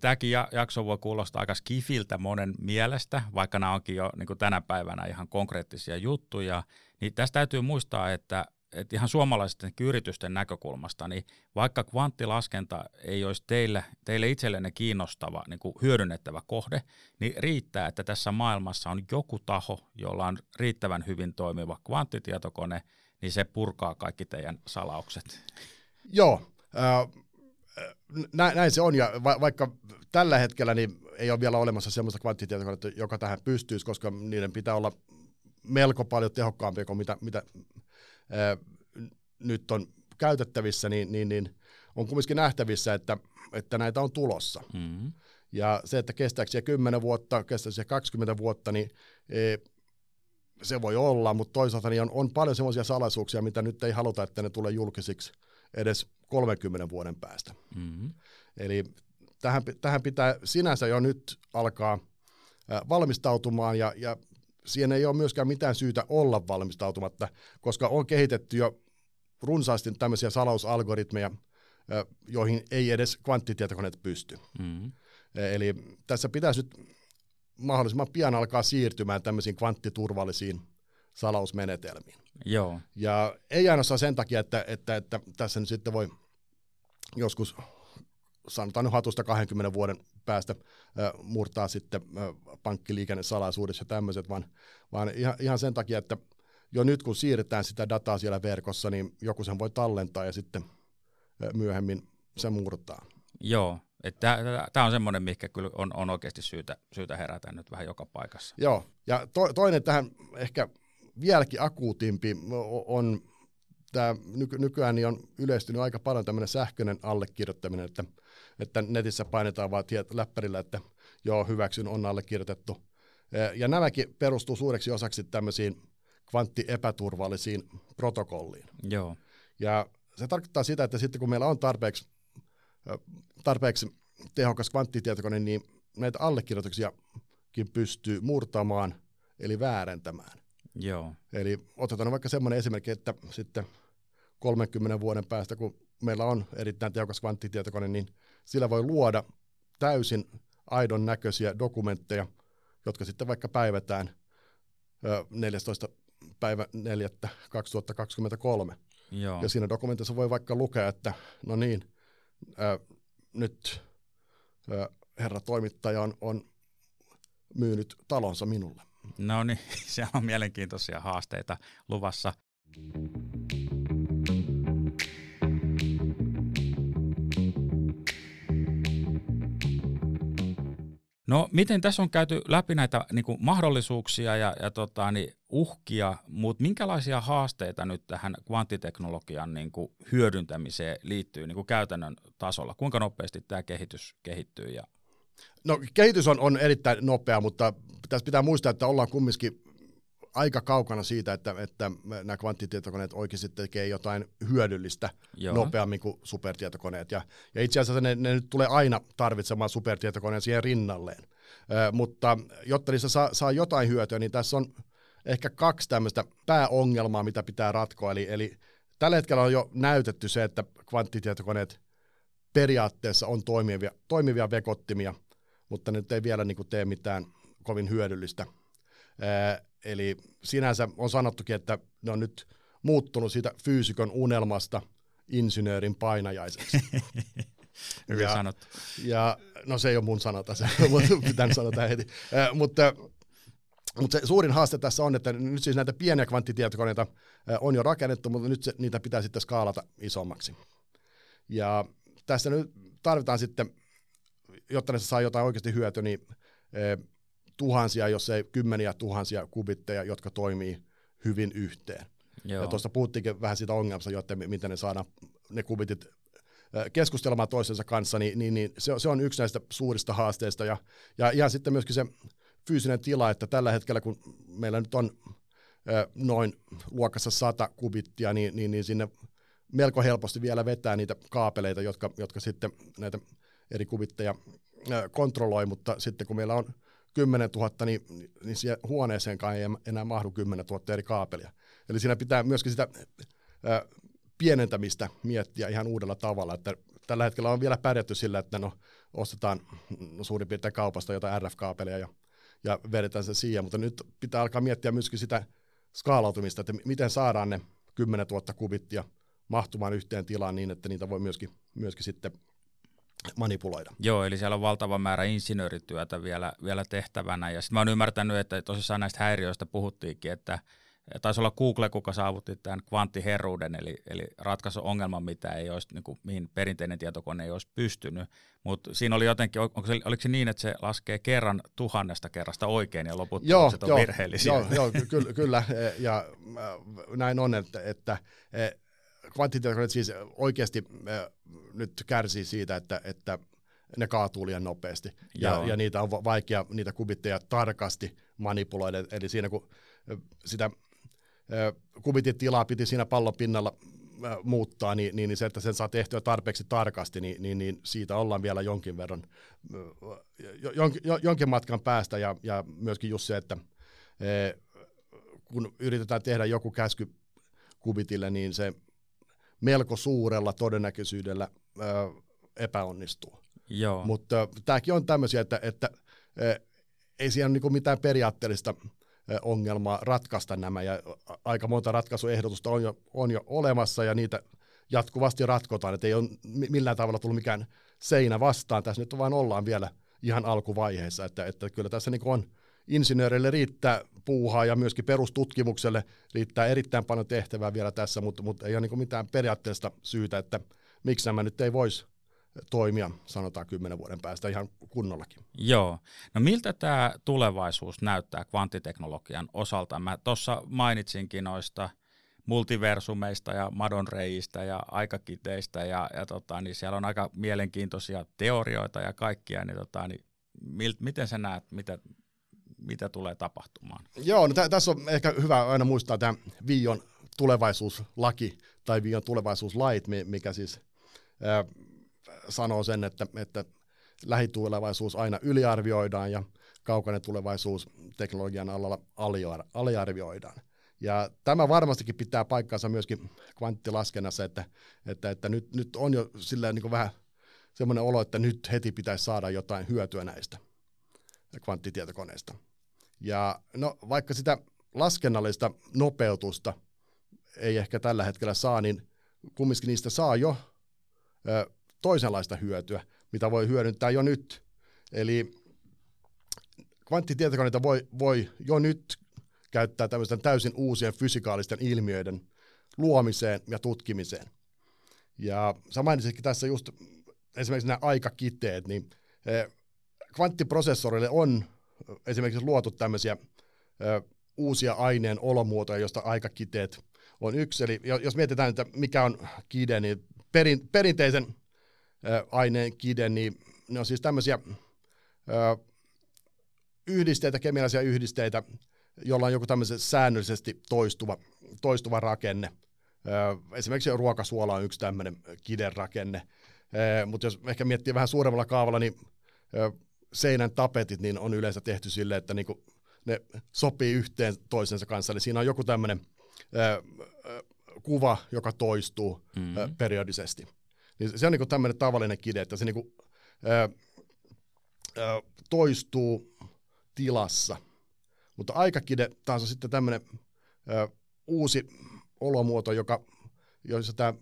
[SPEAKER 2] tämäkin jakso voi kuulostaa aika skifiltä monen mielestä, vaikka nämä onkin jo niin tänä päivänä ihan konkreettisia juttuja. Niin tästä täytyy muistaa, että, että ihan suomalaisten yritysten näkökulmasta, niin vaikka kvanttilaskenta ei olisi teille, teille itsellenne kiinnostava niin kuin hyödynnettävä kohde, niin riittää, että tässä maailmassa on joku taho, jolla on riittävän hyvin toimiva kvanttitietokone, niin se purkaa kaikki teidän salaukset.
[SPEAKER 1] Joo, äh, näin se on, ja va- vaikka tällä hetkellä niin ei ole vielä olemassa sellaista kvanttitietokonetta, joka tähän pystyisi, koska niiden pitää olla melko paljon tehokkaampia kuin mitä, mitä ää, nyt on käytettävissä, niin, niin, niin on kumminkin nähtävissä, että, että näitä on tulossa. Mm-hmm. Ja se, että kestääkö se 10 vuotta, kestääkö se 20 vuotta, niin e, se voi olla, mutta toisaalta niin on, on paljon sellaisia salaisuuksia, mitä nyt ei haluta, että ne tulee julkisiksi edes 30 vuoden päästä. Mm-hmm. Eli tähän, tähän pitää sinänsä jo nyt alkaa valmistautumaan ja, ja siihen ei ole myöskään mitään syytä olla valmistautumatta, koska on kehitetty jo runsaasti tämmöisiä salausalgoritmeja, joihin ei edes kvanttitietokoneet pysty. Mm-hmm. Eli tässä pitäisi nyt mahdollisimman pian alkaa siirtymään tämmöisiin kvanttiturvallisiin salausmenetelmiin.
[SPEAKER 2] Joo.
[SPEAKER 1] Ja ei ainoastaan sen takia, että, että, että tässä nyt sitten voi joskus sanotaan hatusta 20 vuoden päästä äh, murtaa sitten äh, pankkiliikennesalaisuudessa ja tämmöiset, vaan, vaan ihan, ihan sen takia, että jo nyt kun siirretään sitä dataa siellä verkossa, niin joku sen voi tallentaa ja sitten äh, myöhemmin se murtaa.
[SPEAKER 2] Joo, Tämä on semmoinen, mikä kyllä on, on oikeasti syytä, syytä herätä nyt vähän joka paikassa.
[SPEAKER 1] Joo, ja to, toinen tähän ehkä vieläkin akuutimpi on tämä nyky, nykyään niin on yleistynyt aika paljon tämmöinen sähköinen allekirjoittaminen, että, että netissä painetaan vaan tiet, läppärillä, että joo, hyväksyn, on allekirjoitettu. Ja nämäkin perustuu suureksi osaksi tämmöisiin kvanttiepäturvallisiin protokolliin.
[SPEAKER 2] Joo.
[SPEAKER 1] Ja se tarkoittaa sitä, että sitten kun meillä on tarpeeksi, tarpeeksi tehokas kvanttitietokone, niin näitä allekirjoituksiakin pystyy murtamaan, eli väärentämään.
[SPEAKER 2] Joo.
[SPEAKER 1] Eli otetaan vaikka semmoinen esimerkki, että sitten 30 vuoden päästä, kun meillä on erittäin tehokas kvanttitietokone, niin sillä voi luoda täysin aidon näköisiä dokumentteja, jotka sitten vaikka päivätään 14. päivä 4. 2023.
[SPEAKER 2] Joo.
[SPEAKER 1] Ja siinä dokumentissa voi vaikka lukea, että no niin, ää, nyt ää, herra toimittaja on, on myynyt talonsa minulle.
[SPEAKER 2] No niin, siellä on mielenkiintoisia haasteita luvassa. No miten tässä on käyty läpi näitä niin kuin mahdollisuuksia ja, ja tota, niin uhkia, mutta minkälaisia haasteita nyt tähän kvanttiteknologian niin kuin hyödyntämiseen liittyy niin kuin käytännön tasolla? Kuinka nopeasti tämä kehitys kehittyy ja
[SPEAKER 1] No kehitys on, on erittäin nopea, mutta tässä pitää muistaa, että ollaan kumminkin aika kaukana siitä, että, että nämä kvanttitietokoneet oikeasti tekee jotain hyödyllistä Joo. nopeammin kuin supertietokoneet. Ja, ja itse asiassa ne, ne nyt tulee aina tarvitsemaan supertietokoneen siihen rinnalleen. Ö, mutta jotta niistä saa, saa jotain hyötyä, niin tässä on ehkä kaksi tämmöistä pääongelmaa, mitä pitää ratkoa. Eli, eli tällä hetkellä on jo näytetty se, että kvanttitietokoneet periaatteessa on toimivia, toimivia vekottimia, mutta nyt ei vielä niin kuin tee mitään kovin hyödyllistä. Eli sinänsä on sanottukin, että ne on nyt muuttunut siitä fyysikon unelmasta insinöörin painajaiseksi.
[SPEAKER 2] Hyvin ja, sanottu.
[SPEAKER 1] Ja, no se ei ole mun sanota, se pitää sanota heti. Ää, mutta Mutta se suurin haaste tässä on, että nyt siis näitä pieniä kvanttitietokoneita on jo rakennettu, mutta nyt se, niitä pitää sitten skaalata isommaksi. Ja tässä nyt tarvitaan sitten, jotta ne saa jotain oikeasti hyötyä, niin tuhansia, jos ei kymmeniä tuhansia kubitteja, jotka toimii hyvin yhteen. Joo. Ja tuosta puhuttiinkin vähän siitä ongelmasta, jotta miten ne saadaan ne kubitit keskustelemaan toisensa kanssa, niin, niin, niin se, se on yksi näistä suurista haasteista. Ja, ja ihan sitten myöskin se fyysinen tila, että tällä hetkellä kun meillä nyt on noin luokassa 100 kubittia, niin, niin, niin sinne melko helposti vielä vetää niitä kaapeleita, jotka, jotka sitten näitä eri kubitteja kontrolloi, mutta sitten kun meillä on 10 000, niin, niin siihen huoneeseenkaan ei enää mahdu 10 000 eri kaapelia. Eli siinä pitää myöskin sitä pienentämistä miettiä ihan uudella tavalla, että tällä hetkellä on vielä pärjätty sillä, että no, ostetaan suurin piirtein kaupasta jotain RF-kaapelia ja, ja vedetään se siihen, mutta nyt pitää alkaa miettiä myöskin sitä skaalautumista, että miten saadaan ne 10 000 kubittia mahtumaan yhteen tilaan niin, että niitä voi myöskin, myöskin sitten manipuloida.
[SPEAKER 2] Joo, eli siellä on valtava määrä insinöörityötä vielä, vielä tehtävänä. Ja sitten mä oon ymmärtänyt, että tosissaan näistä häiriöistä puhuttiinkin, että taisi olla Google, kuka saavutti tämän kvanttiherruuden, eli, eli ratkaisu ongelman, mitä ei olisi, niin kuin, mihin perinteinen tietokone ei olisi pystynyt. Mutta siinä oli jotenkin, onko se, oliko se niin, että se laskee kerran tuhannesta kerrasta oikein ja loput joo, on joo, virheellisiä?
[SPEAKER 1] Joo, joo ky- kyllä, ja näin on, että, että e, kvanttitietokoneet siis oikeasti nyt kärsii siitä, että, että ne kaatuu liian nopeasti. Ja, ja niitä on vaikea, niitä kubitteja tarkasti manipuloida. Eli siinä kun sitä kubitin tilaa piti siinä pallon pinnalla muuttaa, niin, niin, se, että sen saa tehtyä tarpeeksi tarkasti, niin, niin, niin siitä ollaan vielä jonkin verran, jonkin, jonkin matkan päästä, ja, ja myöskin just se, että kun yritetään tehdä joku käsky kubitille, niin se melko suurella todennäköisyydellä epäonnistuu.
[SPEAKER 2] Joo.
[SPEAKER 1] Mutta tämäkin on tämmöisiä, että, että ei siellä ole niin mitään periaatteellista ongelmaa ratkaista nämä, ja aika monta ratkaisuehdotusta on jo, on jo olemassa, ja niitä jatkuvasti ratkotaan, että ei ole millään tavalla tullut mikään seinä vastaan, tässä nyt vaan ollaan vielä ihan alkuvaiheessa, että, että kyllä tässä niin on insinööreille riittää puuhaa ja myöskin perustutkimukselle riittää erittäin paljon tehtävää vielä tässä, mutta, mutta ei ole niin mitään periaatteesta syytä, että miksi nämä nyt ei voisi toimia, sanotaan kymmenen vuoden päästä ihan kunnollakin.
[SPEAKER 2] Joo. No miltä tämä tulevaisuus näyttää kvanttiteknologian osalta? Mä tuossa mainitsinkin noista multiversumeista ja madonreijistä ja aikakiteistä ja, ja tota, niin siellä on aika mielenkiintoisia teorioita ja kaikkia, niin, tota, niin mil, miten sä näet, mitä, mitä tulee tapahtumaan?
[SPEAKER 1] Joo, no tä, tässä on ehkä hyvä aina muistaa tämä Vion tulevaisuuslaki tai Vion tulevaisuuslait, mikä siis äh, sanoo sen, että, että lähitulevaisuus aina yliarvioidaan ja kaukainen tulevaisuus teknologian alalla aliarvioidaan. Ja tämä varmastikin pitää paikkansa myöskin kvanttilaskennassa, että, että, että nyt, nyt on jo sillä niin vähän semmoinen olo, että nyt heti pitäisi saada jotain hyötyä näistä kvanttitietokoneista. Ja no, vaikka sitä laskennallista nopeutusta ei ehkä tällä hetkellä saa, niin kumminkin niistä saa jo ö, toisenlaista hyötyä, mitä voi hyödyntää jo nyt. Eli kvanttitietokoneita voi, voi jo nyt käyttää tämmöisten täysin uusien fysikaalisten ilmiöiden luomiseen ja tutkimiseen. Ja sä mainitsitkin tässä just esimerkiksi nämä aikakiteet, niin kvanttiprosessorille on esimerkiksi luotu tämmöisiä uusia aineen olomuotoja, joista aikakiteet on yksi. Eli jos mietitään, että mikä on kide, niin perin, perinteisen aineen kide, niin ne on siis tämmöisiä yhdisteitä, kemiallisia yhdisteitä, jolla on joku tämmöisen säännöllisesti toistuva, toistuva rakenne. Esimerkiksi ruokasuola on yksi tämmöinen kiderakenne. Mutta jos ehkä miettii vähän suuremmalla kaavalla, niin seinän tapetit niin on yleensä tehty silleen, että niinku ne sopii yhteen toisensa kanssa. Eli siinä on joku tämmöinen kuva, joka toistuu mm-hmm. periodisesti. Niin se on niinku tämmöinen tavallinen kide, että se niinku, ää, ää, toistuu tilassa. Mutta aikakide taas on sitten tämmöinen uusi olomuoto, joka, jossa tämä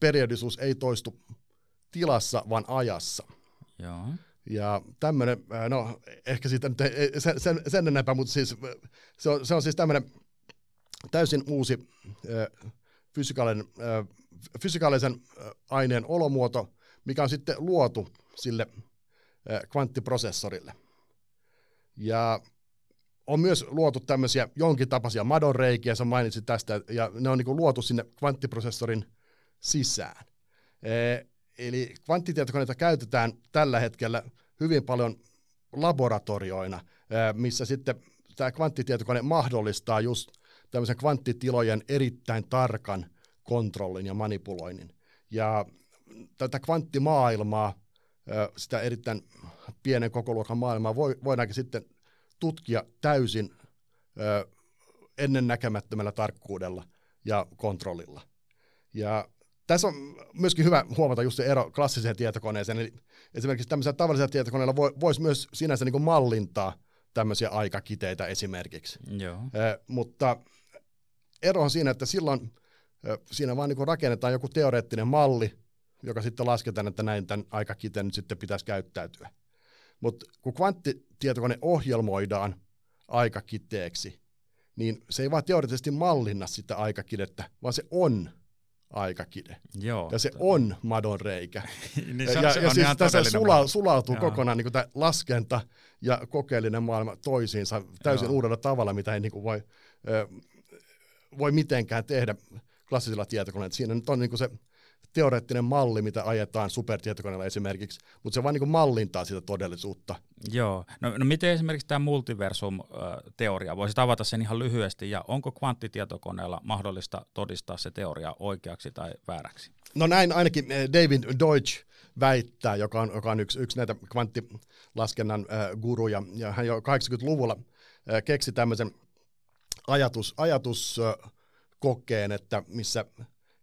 [SPEAKER 1] periodisuus ei toistu tilassa, vaan ajassa.
[SPEAKER 2] Joo.
[SPEAKER 1] Ja tämmöinen, no ehkä siitä nyt ei, sen, sen, sen enempää, mutta siis se on, se on siis tämmöinen täysin uusi äh, fysikaalinen, äh, fysikaalisen aineen olomuoto, mikä on sitten luotu sille äh, kvanttiprosessorille. Ja on myös luotu tämmöisiä jonkin tapaisia madonreikiä, sä mainitsit tästä, ja ne on niin luotu sinne kvanttiprosessorin sisään. Eli kvanttitietokoneita käytetään tällä hetkellä hyvin paljon laboratorioina, missä sitten tämä kvanttitietokone mahdollistaa just tämmöisen kvanttitilojen erittäin tarkan kontrollin ja manipuloinnin. Ja tätä kvanttimaailmaa, sitä erittäin pienen kokoluokan maailmaa, voidaankin sitten tutkia täysin ö, ennennäkemättömällä tarkkuudella ja kontrollilla. Ja tässä on myöskin hyvä huomata just se ero klassiseen tietokoneeseen, eli esimerkiksi tämmöisellä tavallisella tietokoneella voi, voisi myös sinänsä niin mallintaa tämmöisiä aikakiteitä esimerkiksi.
[SPEAKER 2] Joo.
[SPEAKER 1] Ö, mutta ero on siinä, että silloin siinä vaan niin rakennetaan joku teoreettinen malli, joka sitten lasketaan, että näin tämän aikakiteen nyt sitten pitäisi käyttäytyä. Mutta kun kvanttitietokone ohjelmoidaan aikakiteeksi, niin se ei vaan teoreettisesti mallinna sitä aikakidettä, vaan se on aikakide.
[SPEAKER 2] Joo.
[SPEAKER 1] Ja se on madon reikä.
[SPEAKER 2] niin se,
[SPEAKER 1] ja,
[SPEAKER 2] se
[SPEAKER 1] ja
[SPEAKER 2] on
[SPEAKER 1] siis tässä sula, sulautuu
[SPEAKER 2] Joo.
[SPEAKER 1] kokonaan niin tämä laskenta ja kokeellinen maailma toisiinsa täysin
[SPEAKER 2] Joo.
[SPEAKER 1] uudella tavalla, mitä ei niin kuin voi, ö, voi mitenkään tehdä klassisilla tietokoneilla. Siinä nyt on niin kuin se teoreettinen malli, mitä ajetaan supertietokoneella esimerkiksi, mutta se vaan niin kuin mallintaa sitä todellisuutta.
[SPEAKER 2] Joo. No, no miten esimerkiksi tämä multiversum-teoria, voisit avata sen ihan lyhyesti, ja onko kvanttitietokoneella mahdollista todistaa se teoria oikeaksi tai vääräksi?
[SPEAKER 1] No näin ainakin eh, David Deutsch väittää, joka on, joka on yksi, yksi näitä kvanttilaskennan äh, guruja, ja hän jo 80-luvulla äh, keksi tämmöisen ajatus, ajatuskokeen, että missä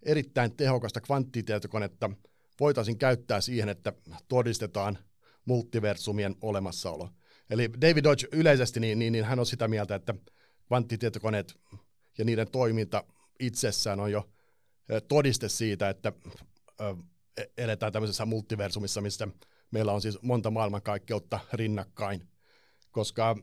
[SPEAKER 1] erittäin tehokasta kvanttitietokonetta voitaisiin käyttää siihen, että todistetaan multiversumien olemassaolo. Eli David Dodge yleisesti, niin, niin, niin hän on sitä mieltä, että kvanttitietokoneet ja niiden toiminta itsessään on jo todiste siitä, että eletään tämmöisessä multiversumissa, missä meillä on siis monta maailmankaikkeutta rinnakkain, koska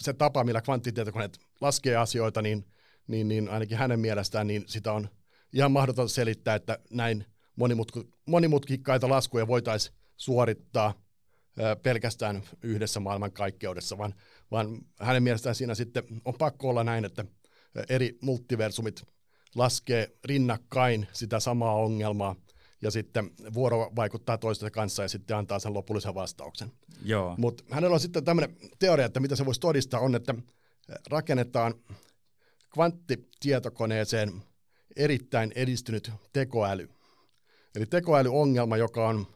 [SPEAKER 1] se tapa, millä kvanttitietokoneet laskee asioita, niin, niin, niin ainakin hänen mielestään niin sitä on ihan mahdoton selittää, että näin monimutku, monimutkikkaita laskuja voitaisiin suorittaa pelkästään yhdessä maailmankaikkeudessa, vaan, vaan hänen mielestään siinä sitten on pakko olla näin, että eri multiversumit laskee rinnakkain sitä samaa ongelmaa, ja sitten vuoro vaikuttaa toistensa kanssa ja sitten antaa sen lopullisen vastauksen. Mutta hänellä on sitten tämmöinen teoria, että mitä se voisi todistaa, on, että rakennetaan kvanttitietokoneeseen erittäin edistynyt tekoäly. Eli tekoälyongelma, joka on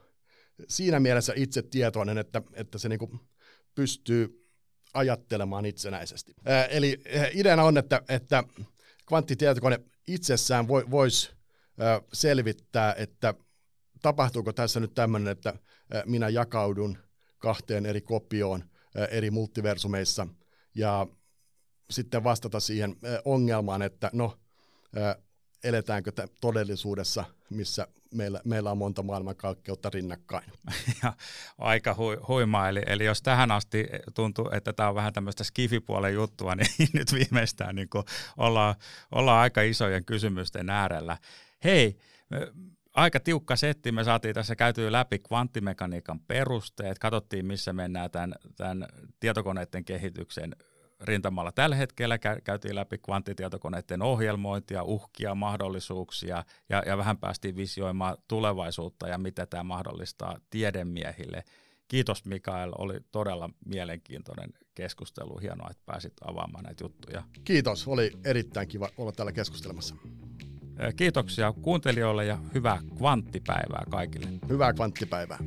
[SPEAKER 1] siinä mielessä itse tietoinen, että, että se niinku pystyy ajattelemaan itsenäisesti. Ää, eli ideana on, että, että kvanttitietokone itsessään voi, voisi selvittää, että tapahtuuko tässä nyt tämmöinen, että minä jakaudun kahteen eri kopioon eri multiversumeissa ja sitten vastata siihen ongelmaan, että no, eletäänkö todellisuudessa, missä meillä, meillä on monta maailmankaikkeutta rinnakkain.
[SPEAKER 2] Ja aika hui, huimaa, eli, eli jos tähän asti tuntuu, että tämä on vähän tämmöistä skifipuolen juttua, niin nyt viimeistään niin ollaan, ollaan aika isojen kysymysten äärellä. Hei, aika tiukka setti. Me saatiin tässä käytyä läpi kvanttimekaniikan perusteet, katsottiin missä mennään tämän, tämän tietokoneiden kehityksen rintamalla. Tällä hetkellä käytiin läpi kvanttitietokoneiden ohjelmointia, uhkia, mahdollisuuksia ja, ja vähän päästiin visioimaan tulevaisuutta ja mitä tämä mahdollistaa tiedemiehille. Kiitos Mikael, oli todella mielenkiintoinen keskustelu. Hienoa, että pääsit avaamaan näitä juttuja.
[SPEAKER 1] Kiitos, oli erittäin kiva olla täällä keskustelemassa.
[SPEAKER 2] Kiitoksia kuuntelijoille ja hyvää kvanttipäivää kaikille.
[SPEAKER 1] Hyvää kvanttipäivää.